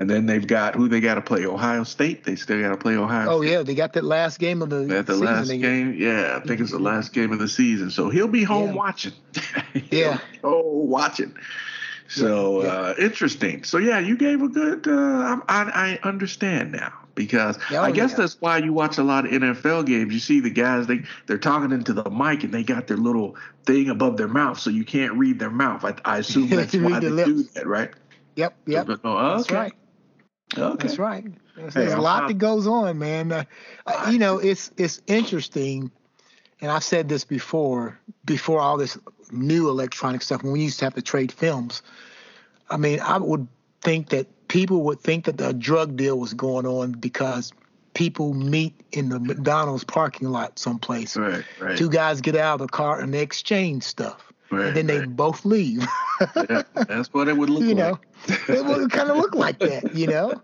and then they've got who they got to play Ohio State. They still got to play Ohio. State. Oh State. yeah, they got that last game of the. At the last game, yeah, I think it's the last game of the season. So he'll be home yeah. watching. yeah. Oh, watching. So yeah. Uh, interesting. So yeah, you gave a good. Uh, I, I understand now. because Oh, I guess yeah. that's why you watch a lot of NFL games. You see the guys they they're talking into the mic and they got their little thing above their mouth, so you can't read their mouth. I, I assume that's why they the do that, right? Yep, yep. Oh, That's okay. right. Okay. That's right. There's, Hey, there's a lot that goes on, man. Uh, uh, you know, it's it's interesting, and I've said this before. Before all this new electronic stuff, when we used to have to trade films, I mean, I would think that people would think that the drug deal was going on because people meet in the McDonald's parking lot someplace. Right, right. Two guys get out of the car and they exchange stuff, right, and then they both leave. Yeah, that's what it would look you like. know, it would kind of look like that, you know.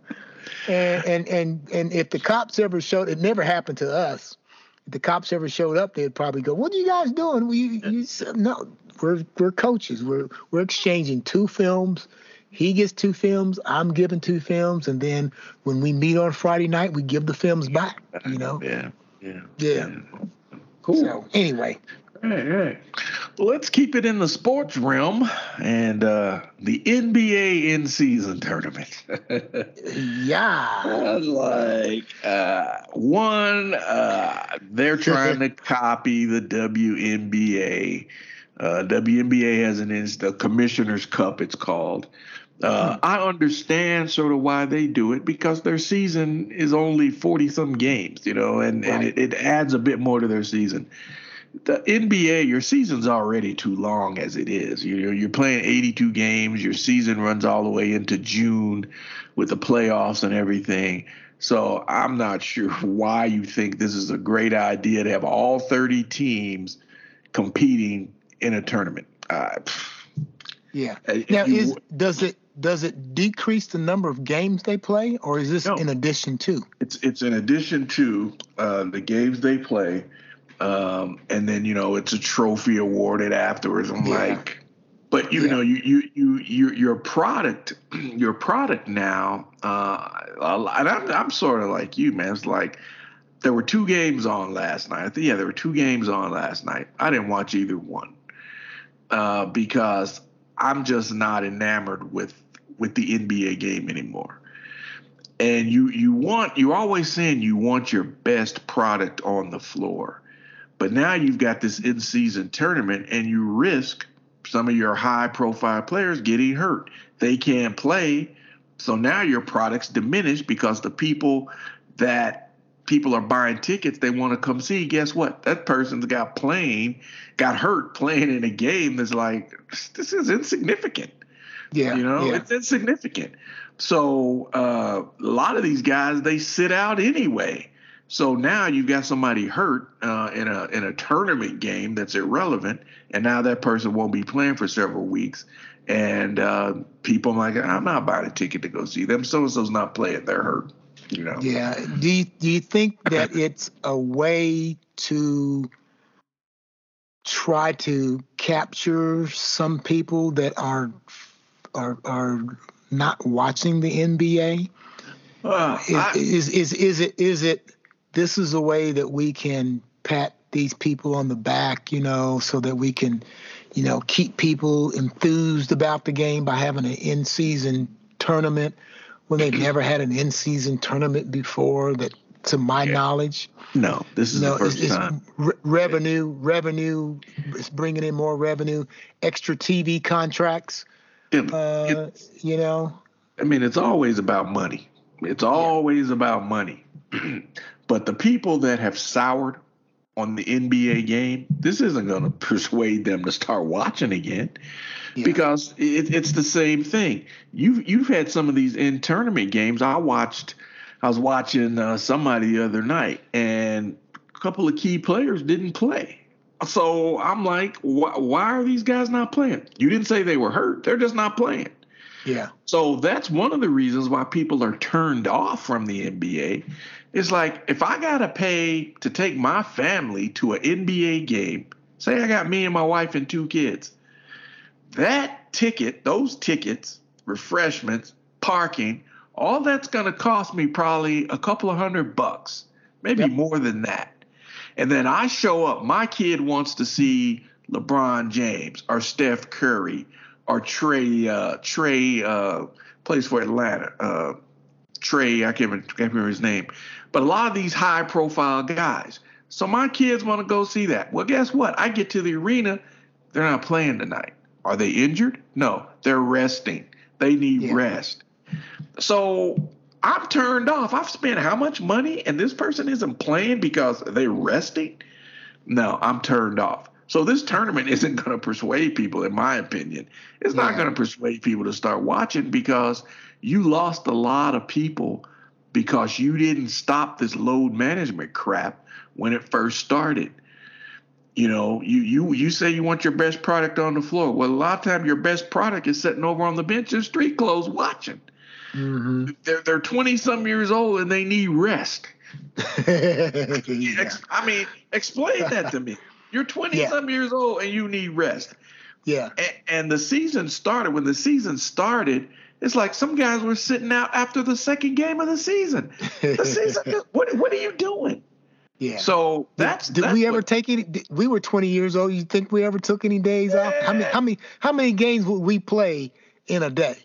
And and and and if the cops ever showed, it never happened to us. If the cops ever showed up, they'd probably go, "What are you guys doing?" We you said, no, we're we're coaches. We're we're exchanging two films. He gets two films. I'm giving two films, and then when we meet on Friday night, we give the films back. You know. Yeah, yeah, Yeah. Cool. So anyway, Right, right. Well, let's keep it in the sports realm and uh, the NBA in season tournament. yeah, like uh, one, uh, they're trying to copy the WNBA. Uh, WNBA has an the Commissioner's Cup. It's called. Uh, I understand sort of why they do it because their season is only forty some games, you know, and, and it, it adds a bit more to their season. The NBA, your season's already too long as it is. You're you're playing 82 games. Your season runs all the way into June with the playoffs and everything. So I'm not sure why you think this is a great idea to have all 30 teams competing in a tournament. Uh, yeah. uh, Now, you- is does it does it decrease the number of games they play, or is this No. in addition to? it's it's in addition to uh, the games they play, um, and then you know it's a trophy awarded afterwards. I'm Yeah. like, but you Yeah. know you you you your your product your product now, uh, and I'm I'm sort of like you, man. It's like there were two games on last night. I think, yeah, there were two games on last night. I didn't watch either one uh, because I'm just not enamored with with the NBA game anymore. And you you want you're always saying you want your best product on the floor, but now you've got this in season tournament and you risk some of your high profile players getting hurt. They can't play, so now your product's diminished because the people that people are buying tickets they want to come see guess what? That person's got playing got hurt playing in a game that's like this is insignificant. Yeah, you know yeah. it's insignificant. So uh, a lot of these guys they sit out anyway so now you've got somebody hurt uh, in a in a tournament game that's irrelevant and now that person won't be playing for several weeks and uh, people are like i'm not buying a ticket to go see them so and so's not playing they're hurt you know Yeah. Do you, do you think that it's a way to try to capture some people that are are are not watching the NBA? Uh, Is, I- is is is it is it this is a way that we can pat these people on the back, you know, so that we can, you know, keep people enthused about the game by having an in-season tournament when they've never had an in-season tournament before that to my Yeah. knowledge no this is know the it's, first it's time re- revenue revenue it's bringing in more revenue extra tv contracts It- uh, it's- you know I mean, it's always about money. It's always about money. but the people that have soured on the NBA game, this isn't going to persuade them to start watching again Yeah. because it, it's the same thing. You've you've had some of these in tournament games. I watched. I was watching uh, somebody the other night, and a couple of key players didn't play. So I'm like, why, why are these guys not playing? You didn't say they were hurt. They're just not playing. yeah So that's one of the reasons why people are turned off from the NBA. It's like if I gotta pay to take my family to an NBA game, say I got me and my wife and two kids, that ticket, those tickets, refreshments, parking, all that's gonna cost me probably a couple of hundred bucks, maybe Yep. more than that. And then I show up, my kid wants to see LeBron James or Steph Curry or Trae uh Trae uh plays for Atlanta. Uh Trae, I can't, can't remember his name, but a lot of these high profile guys. So my kids want to go see that. Well, guess what? I get to the arena, they're not playing tonight. Are they injured? No, they're resting. They need yeah. rest. So I'm turned off. I've spent how much money and this person isn't playing because they're resting? No, I'm turned off. So this tournament isn't going to persuade people, in my opinion. It's yeah. not going to persuade people to start watching because you lost a lot of people because you didn't stop this load management crap when it first started. You know, you you you say you want your best product on the floor. Well, a lot of times your best product is sitting over on the bench in street clothes watching. Mm-hmm. They're they're twenty some years old and they need rest. yeah. I mean, explain that to me. You're 20 yeah. some years old and you need rest. Yeah. And, and, the season started. When the season started, it's like some guys were sitting out after the second game of the season. The season. what What are you doing? Yeah. So that's. Did, that's we ever what, take any? We were 20 years old. You think we ever took any days yeah. off? How many? How many? How many games would we play in a day?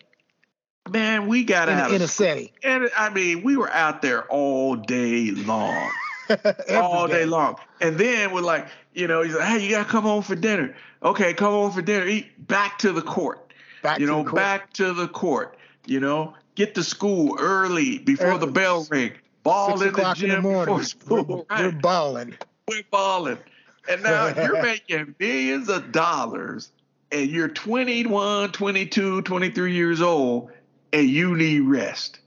Man, we got in, out in a setting. And I mean, we were out there all day long, all day. day long. And then we're like, you know, he's like, hey, you gotta come home for dinner. Okay, come home for dinner. Eat back to the court. Back you know, back to the court. You know, get to school early before early. the bell ring. Ball Six in the gym in the before school. We're, right? we're balling. We're balling. And now you're making millions of dollars and you're 21, 22, 23 years old and you need rest.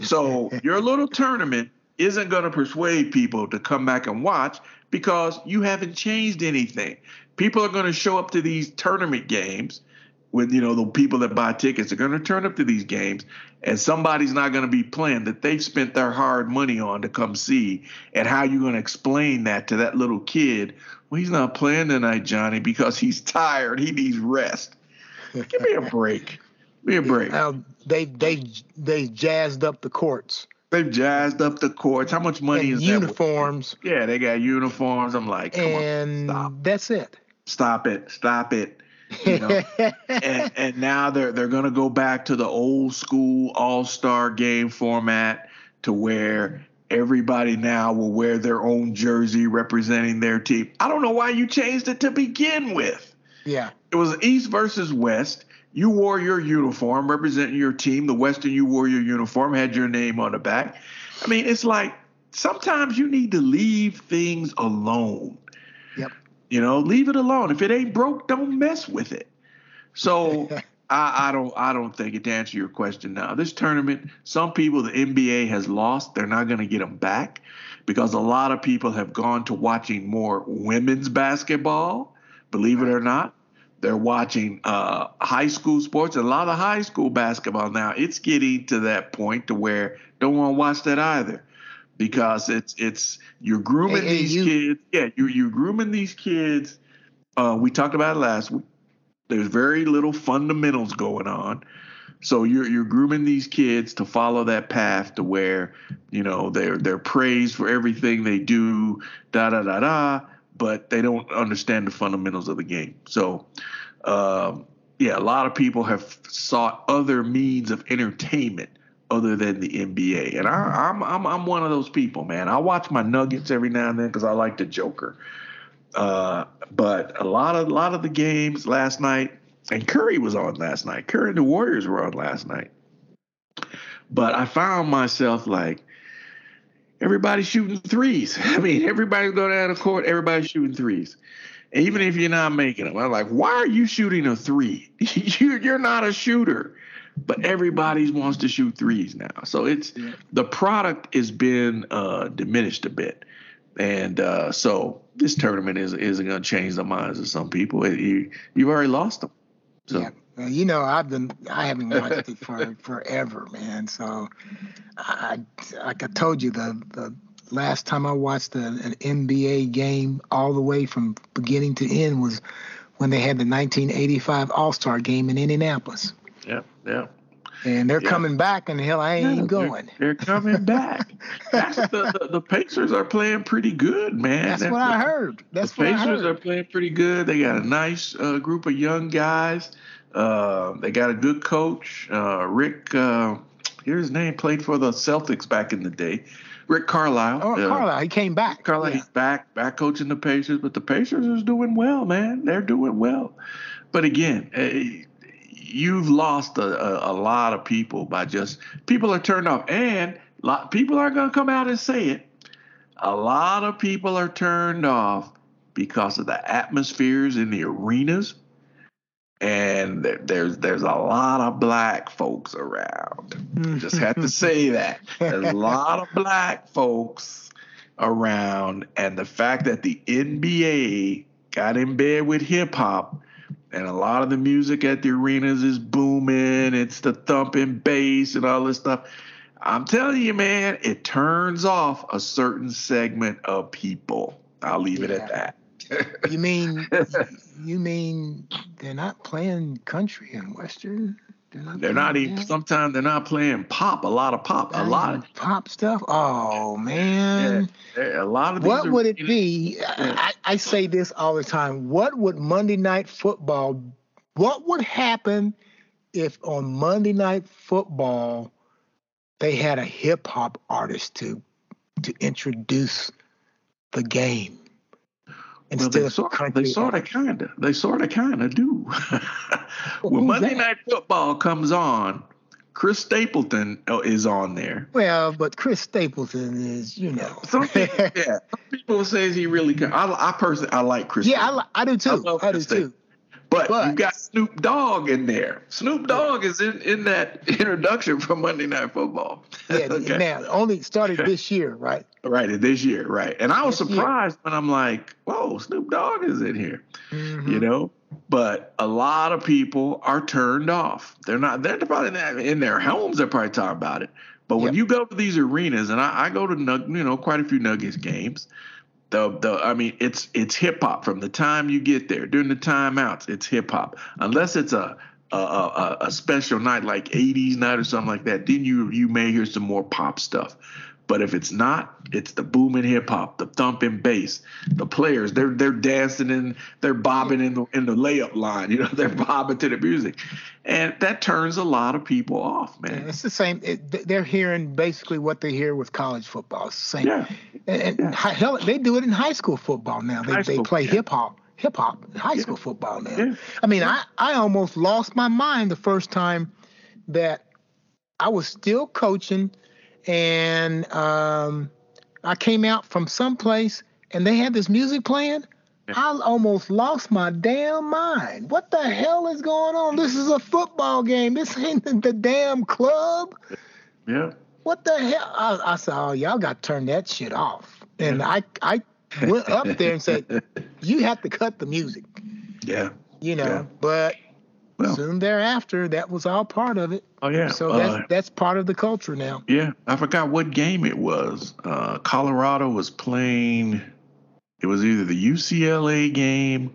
So your little tournament isn't going to persuade people to come back and watch because you haven't changed anything. People are going to show up to these tournament games with you know the people that buy tickets are going to turn up to these games and somebody's not going to be playing that they've spent their hard money on to come see and how you going to explain that to that little kid well he's not playing tonight johnny because he's tired he needs rest give me a break give me a break now they they they jazzed up the courts They've jazzed up the courts. How much money and is uniforms. that? Yeah, they got uniforms. I'm like, and on, stop. that's it. Stop it. Stop it. You know? and, and now they're they're gonna go back to the old school all star game format to where everybody now will wear their own jersey representing their team. I don't know why you changed it to begin with. Yeah. It was East versus West you wore your uniform representing your team. The Western, you wore your uniform, had your name on the back. I mean, it's like sometimes you need to leave things alone. You know, leave it alone. If it ain't broke, don't mess with it. So I, I, don't I don't think it to answer your question now. This tournament, some people the NBA has lost. They're not going to get them back because a lot of people have gone to watching more women's basketball. Believe it or not, they're watching uh, high school sports and a lot of high school basketball now. It's getting to that point to where don't want to watch that either because it's it's you're grooming hey, these you, kids. Yeah, you you're grooming these kids. Uh, we talked about it last week. There's very little fundamentals going on. So you're you're grooming these kids to follow that path to where you know they're they're praised for everything they do, da da da da but they don't understand the fundamentals of the game. So, um, yeah, a lot of people have sought other means of entertainment other than the NBA, and I, am I'm, I'm I'm one of those people, man. I watch my Nuggets every now and then because I like the Joker. Uh, but a lot of a lot of the games last night, and Curry was on last night. Curry and the Warriors were on last night. But I found myself like, everybody shooting threes. I mean, everybody's going down the court, everybody's shooting threes. Even if you're not making them, I'm like, why are you shooting a three? you're not a shooter. But everybody wants to shoot threes now. So it's yeah. the product has been uh, diminished a bit. And uh, so this tournament is, isn't going to change the minds of some people. It, you, you've already lost them. So. Yeah you know, I've been I haven't watched it for forever, man. So, I like I told you the the last time I watched a, an NBA game all the way from beginning to end was when they had the 1985 All Star game in Indianapolis. Yeah. And they're yeah. coming back, and hell, I ain't yeah, going. They're, they're coming back. That's the, the, the Pacers are playing pretty good, man. That's, That's what the, I heard. That's what I think. the Pacers are playing pretty good. They got a nice uh, group of young guys. Uh, they got a good coach, uh, Rick. Uh, here's his name, played for the Celtics back in the day. Rick Carlisle. Oh, uh, Carlisle, he came back. Carlisle, yeah. he's back, back coaching the Pacers, but the Pacers is doing well, man. They're doing well. But again, eh, you've lost a, a, a, lot of people by just people are turned off, and lot, people aren't going to come out and say it. A lot of people are turned off because of the atmospheres in the arenas and there's there's a lot of black folks around. Just have to say that there's a lot of black folks around, and the fact that the NBA got in bed with hip hop, and a lot of the music at the arenas is booming. It's the thumping bass and all this stuff. I'm telling you, man, it turns off a certain segment of people. I'll leave yeah. it at that you mean you mean they're not playing country and western? They're not, they're not even. Sometimes they're not playing pop. A lot of pop. A lot of pop stuff. Oh man, yeah, a lot of. What would it be? Yeah. I, I say this all the time. What would Monday Night Football? What would happen if on Monday Night Football they had a hip hop artist to to introduce the game? Well, they sort, of, they sort of kind of they sort of kind of do. when Monday that? Night Football comes on, Chris Stapleton uh, is on there. Well, but Chris Stapleton is, you know. Some people, yeah, some people say he really. Can. I, I personally, I like Chris. Yeah, I, I, do too. I, I do too. But, but, you got Snoop Dogg in there. Snoop Dogg is in, in that introduction for Monday Night Football. Yeah, okay. now only started this year, right? Right, this year, right. And I was this surprised year. when I'm like, whoa, Snoop Dogg is in here. Mm-hmm. You know? But a lot of people are turned off. They're not, they're probably not in their homes, they're probably talking about it. But when yep. you go to these arenas, and I, I go to, you know, quite a few Nuggets games, the the I mean it's it's hip hop from the time you get there during the timeouts it's hip hop unless it's a a, a a special night like 80s night or something like that then you you may hear some more pop stuff but if it's not, it's the booming hip hop, the thumping bass. The players, they're they're dancing and they're bobbing in the in the layup line. You know, they're bobbing to the music, and that turns a lot of people off, man. Yeah, it's the same. It, they're hearing basically what they hear with college football. It's the same. Yeah. And, yeah. hell, they do it in high school football now. They they play yeah. hip hop hip hop high school football now. Yeah. I mean, I, I almost lost my mind the first time that I was still coaching and um, I came out from someplace and they had this music playing. I almost lost my damn mind. What the hell is going on? This is a football game. This ain't the damn club. Yeah. What the hell? I, I said, oh, y'all got to turn that shit off. And I, I went up there and said, you have to cut the music. Yeah. You know, yeah. but well, soon thereafter, that was all part of it. Oh yeah. So that's uh, that's part of the culture now. Yeah, I forgot what game it was. Uh, Colorado was playing. It was either the UCLA game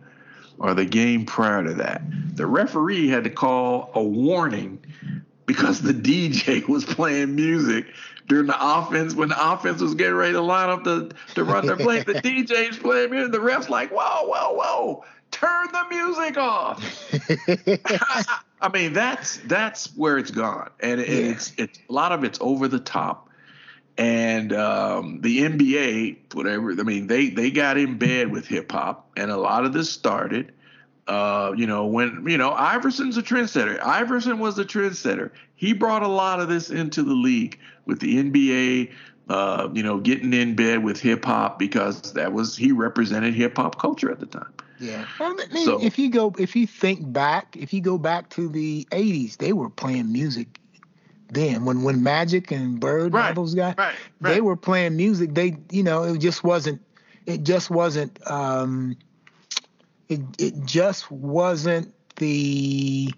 or the game prior to that. The referee had to call a warning because the DJ was playing music during the offense when the offense was getting ready to line up to, to run their play. the DJ's playing music. The ref's like, whoa, whoa, whoa turn the music off. I mean, that's that's where it's gone, and it, yeah. it's it's a lot of it's over the top. And um, the NBA, whatever, I mean, they they got in bed with hip hop, and a lot of this started. Uh, you know, when you know Iverson's a trendsetter. Iverson was a trendsetter. He brought a lot of this into the league with the NBA. Uh, you know, getting in bed with hip hop because that was he represented hip hop culture at the time. Yeah. I mean, so, if you go, if you think back, if you go back to the '80s, they were playing music then. When when Magic and Bird, right, those guys, right, right. they were playing music. They, you know, it just wasn't. It just wasn't. Um, it it just wasn't the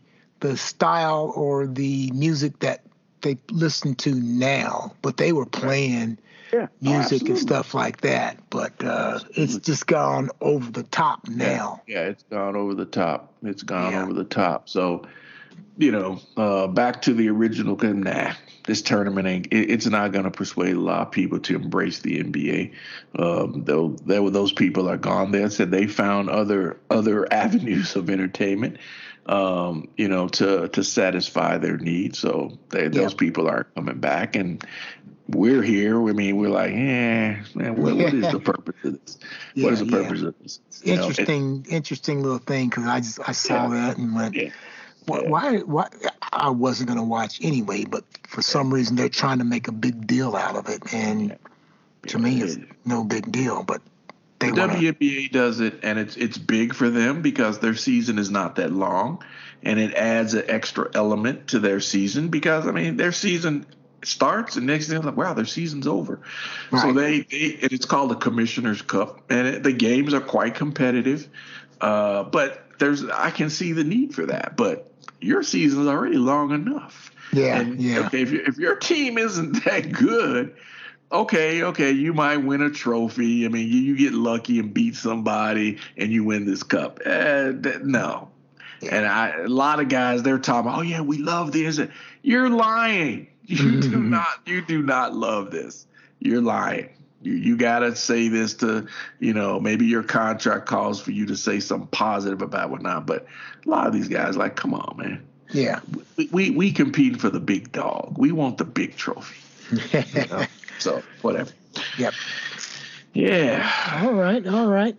the style or the music that they listen to now. But they were playing yeah, music oh, and stuff like that. But uh, it's just gone over the top now. Yeah, yeah, it's gone over the top. It's gone yeah. over the top. So, you know, uh, back to the original. Nah, this tournament ain't. It, it's not going to persuade a lot of people to embrace the NBA. Um, though, there were those people are gone. There said they found other other avenues of entertainment. um, you know, to to satisfy their needs. So they, those people aren't coming back, and we're here. I mean, we're like, yeah, man, what, what is the purpose of this? Yeah, what is the yeah. purpose of this? You know, it- interesting, interesting little thing because I just I saw Yeah. that and went, Yeah. why, Yeah. why, why? I wasn't gonna watch anyway, but for some reason they're trying to make a big deal out of it, and to me, it's no big deal. But they The want to, WNBA does it, and it's it's big for them because their season is not that long, and it adds an extra element to their season because I mean their season starts and next thing like wow their season's over, so they, they and it's called the Commissioner's Cup, and it, the games are quite competitive, uh, but there's I can see the need for that, but your season's already long enough. yeah, And, yeah, Okay, if, you, if your team isn't that good, okay, okay, you might win a trophy. I mean, you, you get lucky and beat somebody and you win this cup. Uh, th- no. And I, a lot of guys, they're talking, oh yeah, we love this. You're lying. You do not. You do not love this. You're lying. You you gotta say this to, you know, maybe your contract calls for you to say something positive about whatnot. But a lot of these guys, like, come on, man yeah. we, we we compete for the big dog. We want the big trophy. You know? so whatever. yep. Yeah. All right, all right.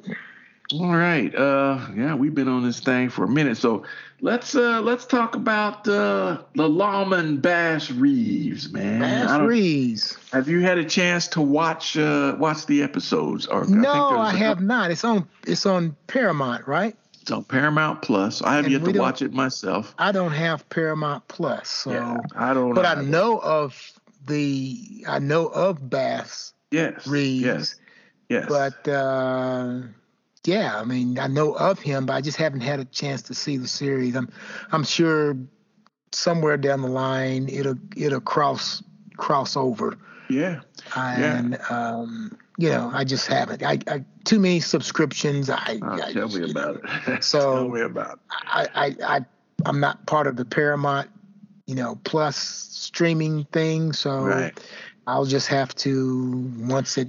All right. Uh yeah, we've been on this thing for a minute. So let's uh let's talk about uh the lawman Bass Reeves, man. Bass Reeves. Have you had a chance to watch uh watch the episodes? Or No, I, I have couple- not. It's on. It's on Paramount, right? It's on Paramount Plus. I have And yet to watch it myself. I don't have Paramount Plus, so. yeah, I don't. but I know of the. I know of Bass Yes. Reeves. Yes. Yes. But uh, yeah, I mean, I know of him, but I just haven't had a chance to see the series. I'm, I'm sure somewhere down the line it'll it'll cross cross over, yeah. and um, you know, I just haven't. I, I too many subscriptions. I, Oh, I tell me about it. So- tell me about it. I, I, I, I'm not part of the Paramount, you know, Plus streaming thing, so Right. I'll just have to once it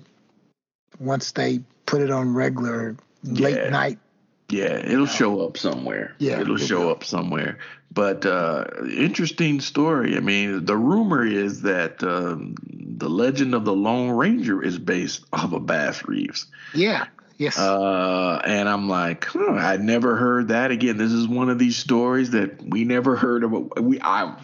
once they put it on regular Yeah. late night. Yeah, it'll show up somewhere. Yeah, it'll it show up somewhere. But uh, interesting story. I mean, the rumor is that um, the legend of the Lone Ranger is based off of Bass Reeves. Yeah. Yes. Uh, and I'm like, huh, I never heard that. Again, this is one of these stories that we never heard of. We, I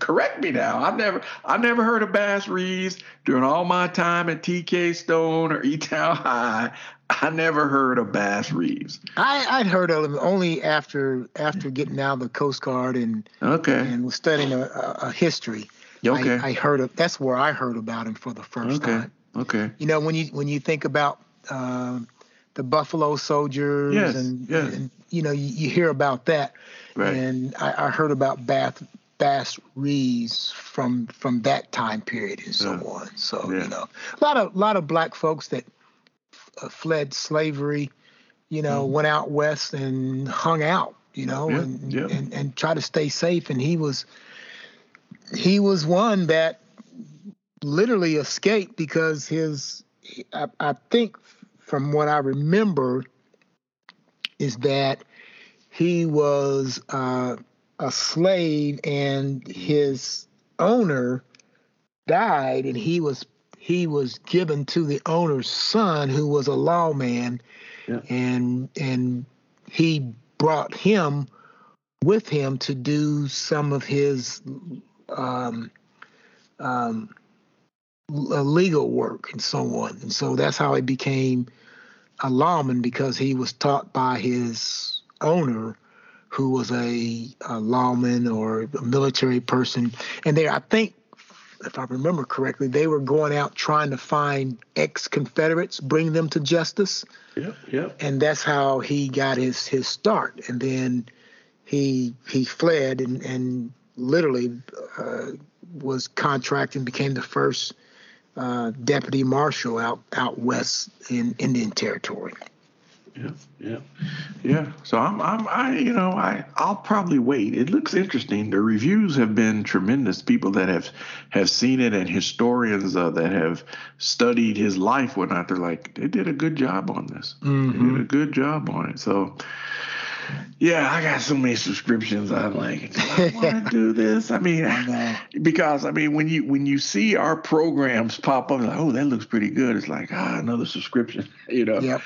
correct me now. I've never, I've never heard of Bass Reeves during all my time at TK Stone or E Town High. I never heard of Bass Reeves. I, I'd heard of him only after after getting out of the Coast Guard and Okay. and was studying a, a, history. Okay. I, I heard of that's where I heard about him for the first okay. time. Okay. You know, when you when you think about um the Buffalo Soldiers Yes, and, yes. and you know you, you hear about that, Right. and I, I heard about Bath Bass Reeves from from that time period and so Yeah. on. So Yeah. you know, a lot of lot of black folks that uh, fled slavery, you know, went out west and hung out, you know. Yeah, and, yeah. and and try to stay safe. And he was he was one that literally escaped because his I, I think from what I remember is that he was uh, a slave and his owner died and he was he was given to the owner's son who was a lawman Yeah. and and he brought him with him to do some of his um, um, legal work and so on. And so that's how he became a lawman because he was taught by his owner, who was a, a lawman or a military person. And there, I think, if I remember correctly, they were going out trying to find ex-Confederates, bring them to justice Yep. Yep. and that's how he got his his start. And then he he fled and and literally uh, was contracted and became the first uh, deputy marshal out out west in Indian Territory. Yeah, yeah, yeah. So I'm, I'm, I, you know, I, I'll probably wait. It looks interesting. The reviews have been tremendous. People that have have seen it and historians uh, that have studied his life, whatnot, they're like, they did a good job on this. They did a good job on it. So Yeah, I got so many subscriptions. I'm like, do I want to do this? I mean, I because I mean, when you when you see our programs pop up, like, oh, that looks pretty good. It's like ah, another subscription, you know. Yep.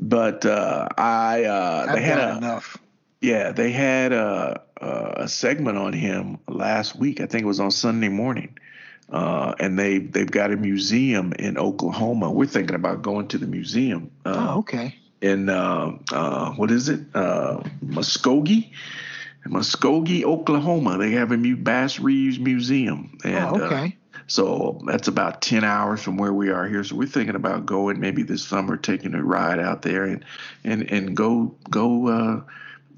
But uh, I uh, they I've had a, enough. yeah, they had a, a segment on him last week. I think it was on Sunday morning. Uh, and they they've got a museum in Oklahoma. We're thinking about going to the museum. Uh, Oh, okay. In uh, uh, what is it? Uh, Muskogee, Muskogee, Oklahoma. They have a Bass Reeves Museum, and oh, uh, okay. so that's about ten hours from where we are here. So we're thinking about going maybe this summer, taking a ride out there and and and go go uh,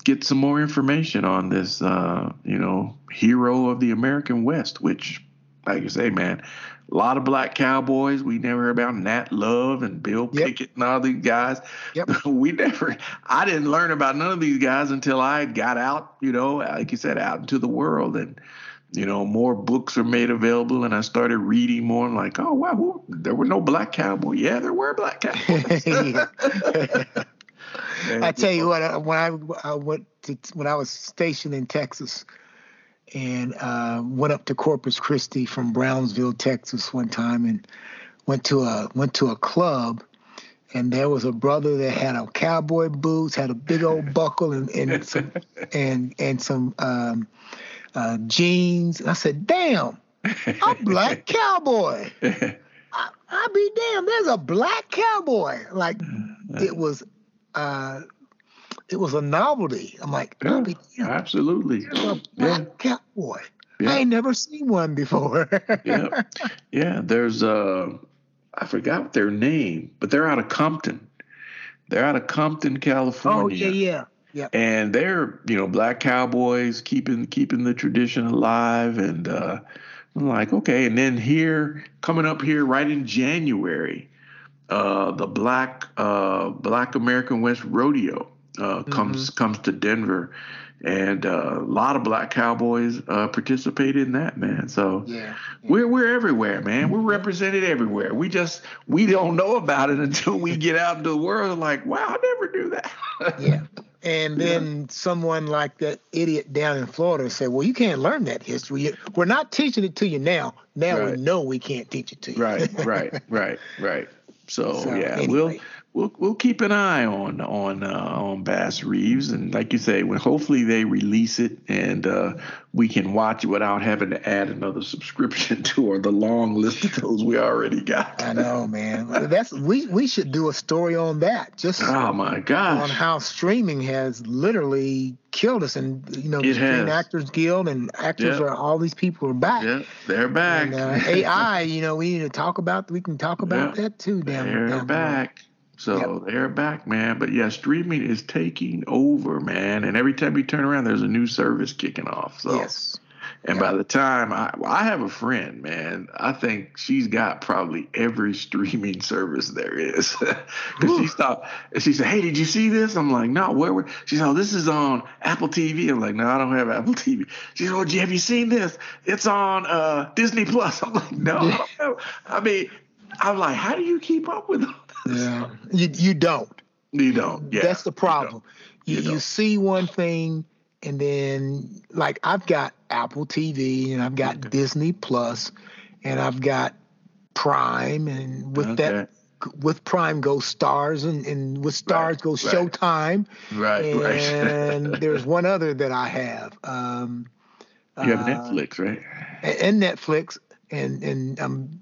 get some more information on this, uh, you know, hero of the American West. Which, like you say, man. A lot of black cowboys. We never heard about Nat Love and Bill Yep. Pickett and all these guys. Yep. we never i didn't learn about none of these guys until i got out you know like you said out into the world and you know more books are made available and i started reading more i'm like oh wow who, there were no black cowboys. yeah there were black cowboys I tell you what, uh, when I, I went to when I was stationed in Texas, and uh, went up to Corpus Christi from Brownsville, Texas, one time, and went to a went to a club, and there was a brother that had a cowboy boots, had a big old buckle, and and some and and some um, uh, jeans. And I said, "Damn, I'm black cowboy." I, I be damn, there's a black cowboy. Like it was uh it was a novelty. I'm like, Yeah, be absolutely yeah black cowboy. Yeah. I ain't never seen one before. yeah yeah there's uh i forgot their name but they're out of compton they're out of compton California. oh yeah, yeah. Yeah. and they're you know black cowboys keeping keeping the tradition alive and uh i'm like okay and then here coming up here right in january uh the black uh black american west rodeo uh comes comes to denver and uh, a lot of black cowboys uh participated in that man so Yeah. we're we're everywhere, man. We're represented everywhere. We just we don't know about it until we get out into the world. Like, wow, I never knew that. Yeah. And then someone like that idiot down in Florida said, Well, you can't learn that history. We're not teaching it to you now. Now Right. we know we can't teach it to you. right, right, right, right. So, So, yeah, anyway. we'll we'll we'll keep an eye on on uh, on Bass Reeves, and like you say, when hopefully they release it and uh, we can watch it without having to add another subscription to or the long list of those we already got. I know, man. That's we we should do a story on that. Just Oh my on how streaming has literally killed us, and you know, the It Screen has. Actors Guild and actors Yeah. are all these people are back. Yeah, they're back. And uh, AI, you know, we need to talk about. We can talk about Yeah. that too. Down, They're down the back. So they're back, man. But yeah, streaming is taking over, man. And every time you turn around, there's a new service kicking off. So, Yes. and by the time I, well, I have a friend, man, I think she's got probably every streaming service there is. Because she stopped, and she said, "Hey, did you see this?" I'm like, "No, where?" were She said, "Oh, this is on Apple TV." I'm like, "No, I don't have Apple TV." She said, "Oh, have you seen this? It's on uh, Disney Plus." I'm like, "No." I don't have-" I mean, I'm like, "How do you keep up with this?" Yeah. You you don't. You don't. Yeah. That's the problem. You You you, don't. see one thing and then like I've got Apple TV and I've got Disney Plus and I've got Prime and with that with Prime goes Starz and, and with Starz Right, goes right. Showtime Right, right. and there's one other that I have. Um, you have uh, Netflix, right? and Netflix and and um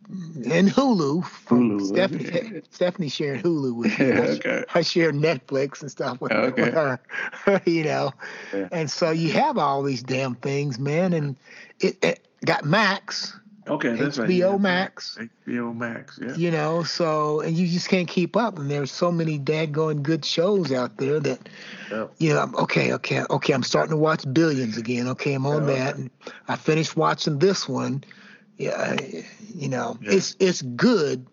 and Hulu. From Hulu, Stephanie okay. Stephanie sharing Hulu with me. Yeah, I, okay. I share Netflix and stuff with, Okay. with her, you know. Yeah. And so you have all these damn things, man, and it, it got Max, Okay, that's right. HBO Yeah. Max. HBO Max, yeah. You know, so and you just can't keep up. And there's so many daggone good shows out there that Yep. you know, I'm- okay, okay, okay, I'm starting to watch Billions again. Okay, I'm on Yeah. that, and I finished watching this one. Yeah, you know, Yeah. it's it's good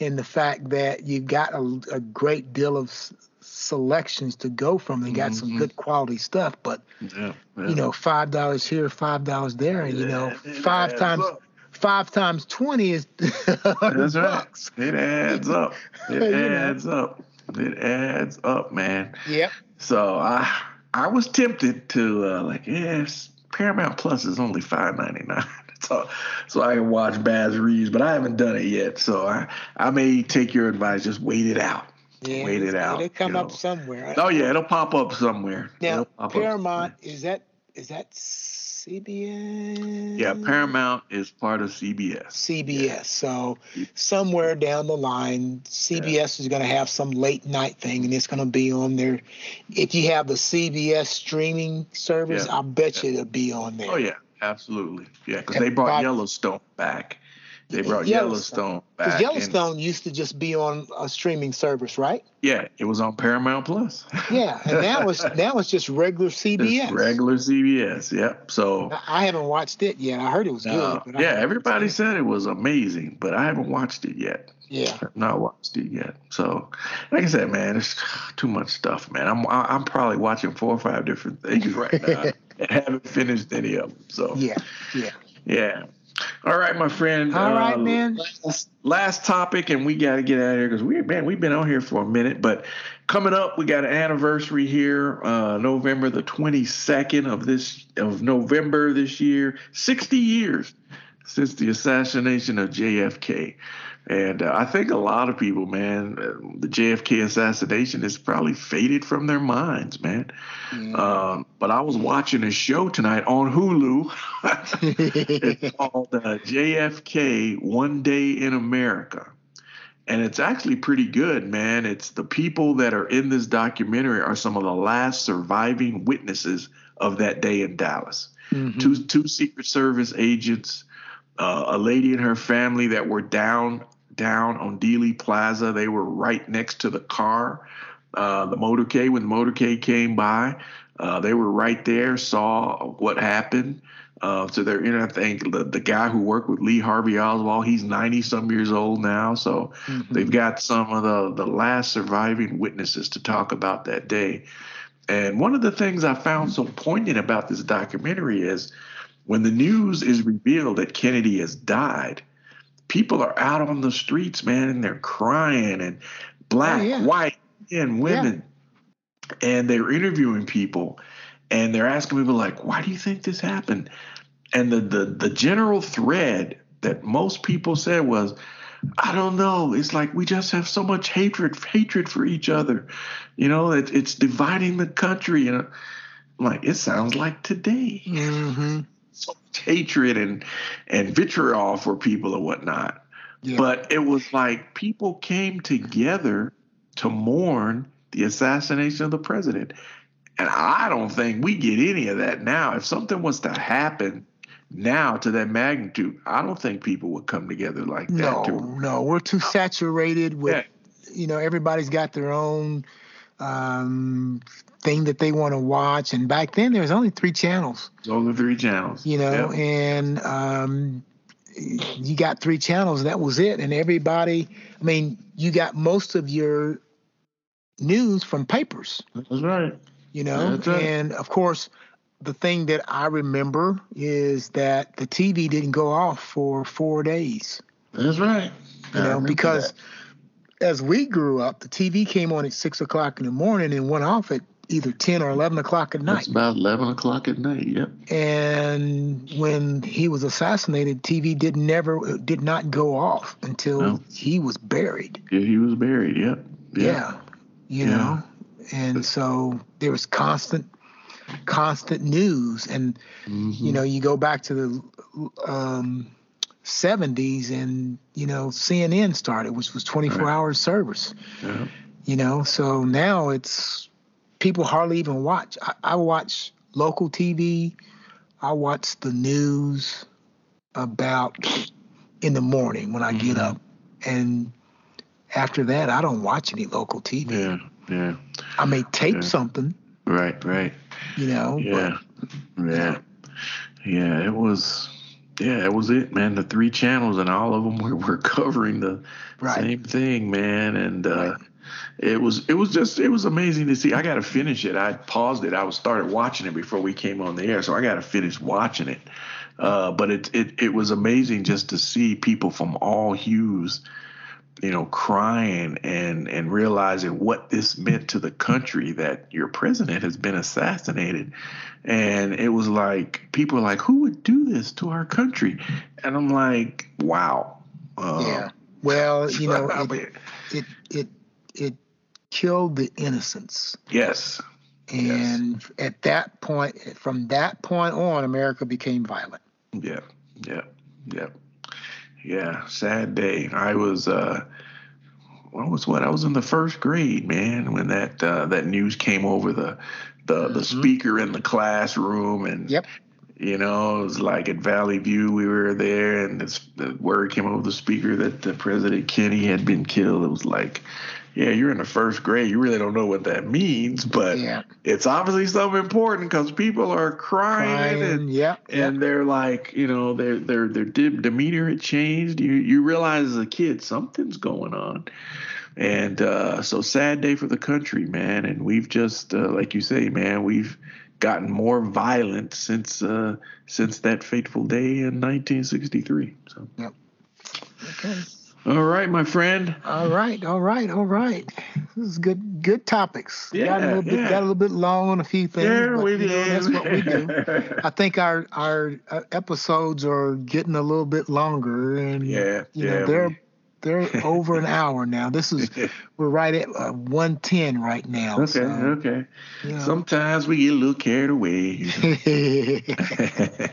in the fact that you got a, a great deal of s- selections to go from. They got some Mhm. good quality stuff, but Yeah, yeah. you know, five dollars here, five dollars there, and you know, Yeah, five times up. five times twenty is That's right. It adds up. It You know. adds up. It adds up, man. Yep. So I I was tempted to uh, like, yes, Paramount Plus is only five ninety nine. So, so I can watch Bass Reeves, but I haven't done it yet. So I, I may take your advice, just wait it out. Yeah, wait it out. It'll come you up know. somewhere. Oh yeah, it'll pop up somewhere. Now, Paramount is that is that CBS? Yeah, Paramount is part of CBS. CBS. So somewhere down the line, CBS is going to have some late night thing, and it's going to be on there. If you have the CBS streaming service, Yeah. I bet you it'll be on there. Oh yeah, absolutely. Yeah, because they brought Yellowstone back. They brought Yellowstone. Yellowstone Because back. Yellowstone used to just be on a streaming service, right? Yeah, it was on Paramount Plus. Yeah, and now it's now it's just regular CBS. Just regular CBS. Yep. So. I haven't watched it yet. I heard it was uh, good. Yeah, everybody said it was amazing, but I haven't watched it yet. Yeah. I've not watched it yet. So, like I said, man, it's too much stuff, man. I'm I'm probably watching four or five different things right now and haven't finished any of them. So, Yeah. Yeah. yeah. All right, my friend. All right, man. Last, last topic, and we got to get out of here because we, man, we've been on here for a minute. But coming up, we got an anniversary here, uh, November the twenty second of this of November this year. Sixty years since the assassination of JFK. And uh, I think a lot of people, man, uh, the JFK assassination has probably faded from their minds, man. Yeah. Um, but I was watching a show tonight on Hulu. it's called uh, JFK One Day in America. And it's actually pretty good, man. It's the people that are in this documentary are some of the last surviving witnesses of that day in Dallas. Mhm. Two two Secret Service agents, uh, a lady and her family that were down down on Dealey Plaza. They were right next to the car, uh, the motorcade when the motorcade came by. Uh, they were right there, saw what happened. Uh, so they're in. I think the, the guy who worked with Lee Harvey Oswald, he's ninety some years old now. So Mhm. they've got some of the the last surviving witnesses to talk about that day. And one of the things I found so poignant about this documentary is when the news is revealed that Kennedy has died, people are out on the streets, man, and they're crying and black, Oh, yeah. white, and women. And they're interviewing people and they're asking people like, why do you think this happened? And the the the general thread that most people said was, I don't know. It's like we just have so much hatred hatred for each other. You know, it, it's dividing the country. You know, I'm like it sounds like today. Mhm. Hatred and and vitriol for people and whatnot. Yeah. But it was like people came together to mourn the assassination of the president. And I don't think we get any of that now. If something was to happen now to that magnitude, I don't think people would come together like that. no, to- no, we're too saturated with Yeah. you know everybody's got their own um, thing that they want to watch, and back then there was only three channels, Only three channels. you know, Yep. and um, you got three channels. and That was it, and everybody. I mean, you got most of your news from papers. That's right. you know right. and of course the thing that i remember is that the tv didn't go off for four days That's right. you I know because that. as we grew up the tv came on at six o'clock in the morning and went off at either 10 or 11 o'clock at night That's about 11 o'clock at night. Yep. and when he was assassinated tv did never did not go off until No. he was buried Yeah, he was buried. Yep. yeah, you Yeah. know and so there was constant constant news and Mhm. you know you go back to the um, 70s and you know cnn started which was 24 Right. hour service Yeah. you know so now it's people hardly even watch I, I watch local tv i watch the news about in the morning when i get Mhm. up and after that i don't watch any local tv Yeah. Yeah. i may tape Yeah. something Right. Right. you know Yeah. Yeah. Yeah. It was. Yeah, it was it, man. The three channels and all of them were, were covering the Right. same thing, man. And uh, Right. It was it was just it was amazing to see. I got to finish it. I paused it. I was started watching it before we came on the air, so I got to finish watching it. Uh, but it, it it was amazing just to see people from all hues you know, crying and and realizing what this meant to the country that your president has been assassinated. And it was like people are like, who would do this to our country? And I'm like, wow. Uh, yeah. Well, you know, it, it it it killed the innocents. Yes. And yes. at that point, from that point on, America became violent. Yeah. Yeah. Yeah. Yeah, sad day. I was uh what was what? I was in the first grade, man, when that uh, that news came over the the the mm-hmm. speaker in the classroom and yep. You know, it was like at Valley View, we were there, and this, the word came over the speaker that the President Kennedy had been killed. It was like, yeah, you're in the first grade. You really don't know what that means, but yeah. it's obviously something important because people are crying, crying and yeah, and yeah. they're like, you know, their their their demeanor had changed. You you realize as a kid something's going on, and uh, so sad day for the country, man. And we've just, uh, like you say, man, we've gotten more violent since uh, since that fateful day in 1963. So. Yep. Okay. All right, my friend. All right, all right, all right. This is good, good topics. Yeah, got a little bit, yeah. got a little bit long on a few things. Yeah, but, we you know, that's what we do. I think our our uh, episodes are getting a little bit longer, and yeah, you yeah, know they're we... they're over an hour now. This is we're right at uh, one ten right now. Okay, so, okay. You know. Sometimes we get a little carried away.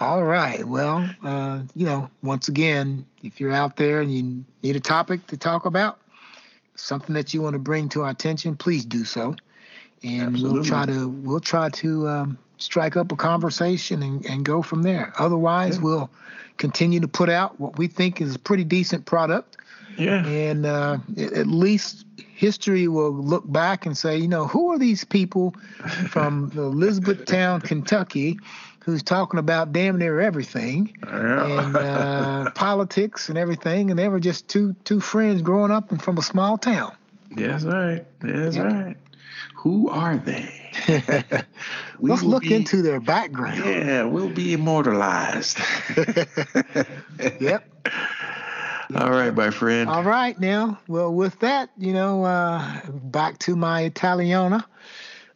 All right. Well, uh, you know, once again, if you're out there and you need a topic to talk about, something that you want to bring to our attention, please do so, and Absolutely. we'll try to we'll try to um, strike up a conversation and, and go from there. Otherwise, yeah. we'll continue to put out what we think is a pretty decent product. Yeah. And uh, at least history will look back and say, you know, who are these people from Elizabethtown, Kentucky? Who's talking about damn near everything yeah. and uh, politics and everything, and they were just two two friends growing up and from a small town. That's right. That's right. Who are they? Let's look be, into their background. Yeah, we'll be immortalized. yep. All right, my friend. All right, now. Well, with that, you know, uh, back to my Italiana.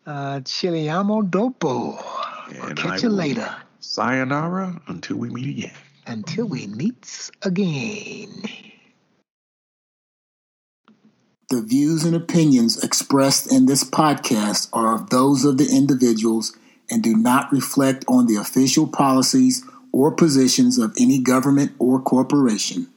Uh, Chiliamo dopo. And catch I you later. Sayonara until we meet again. Until we meet again. The views and opinions expressed in this podcast are of those of the individuals and do not reflect on the official policies or positions of any government or corporation.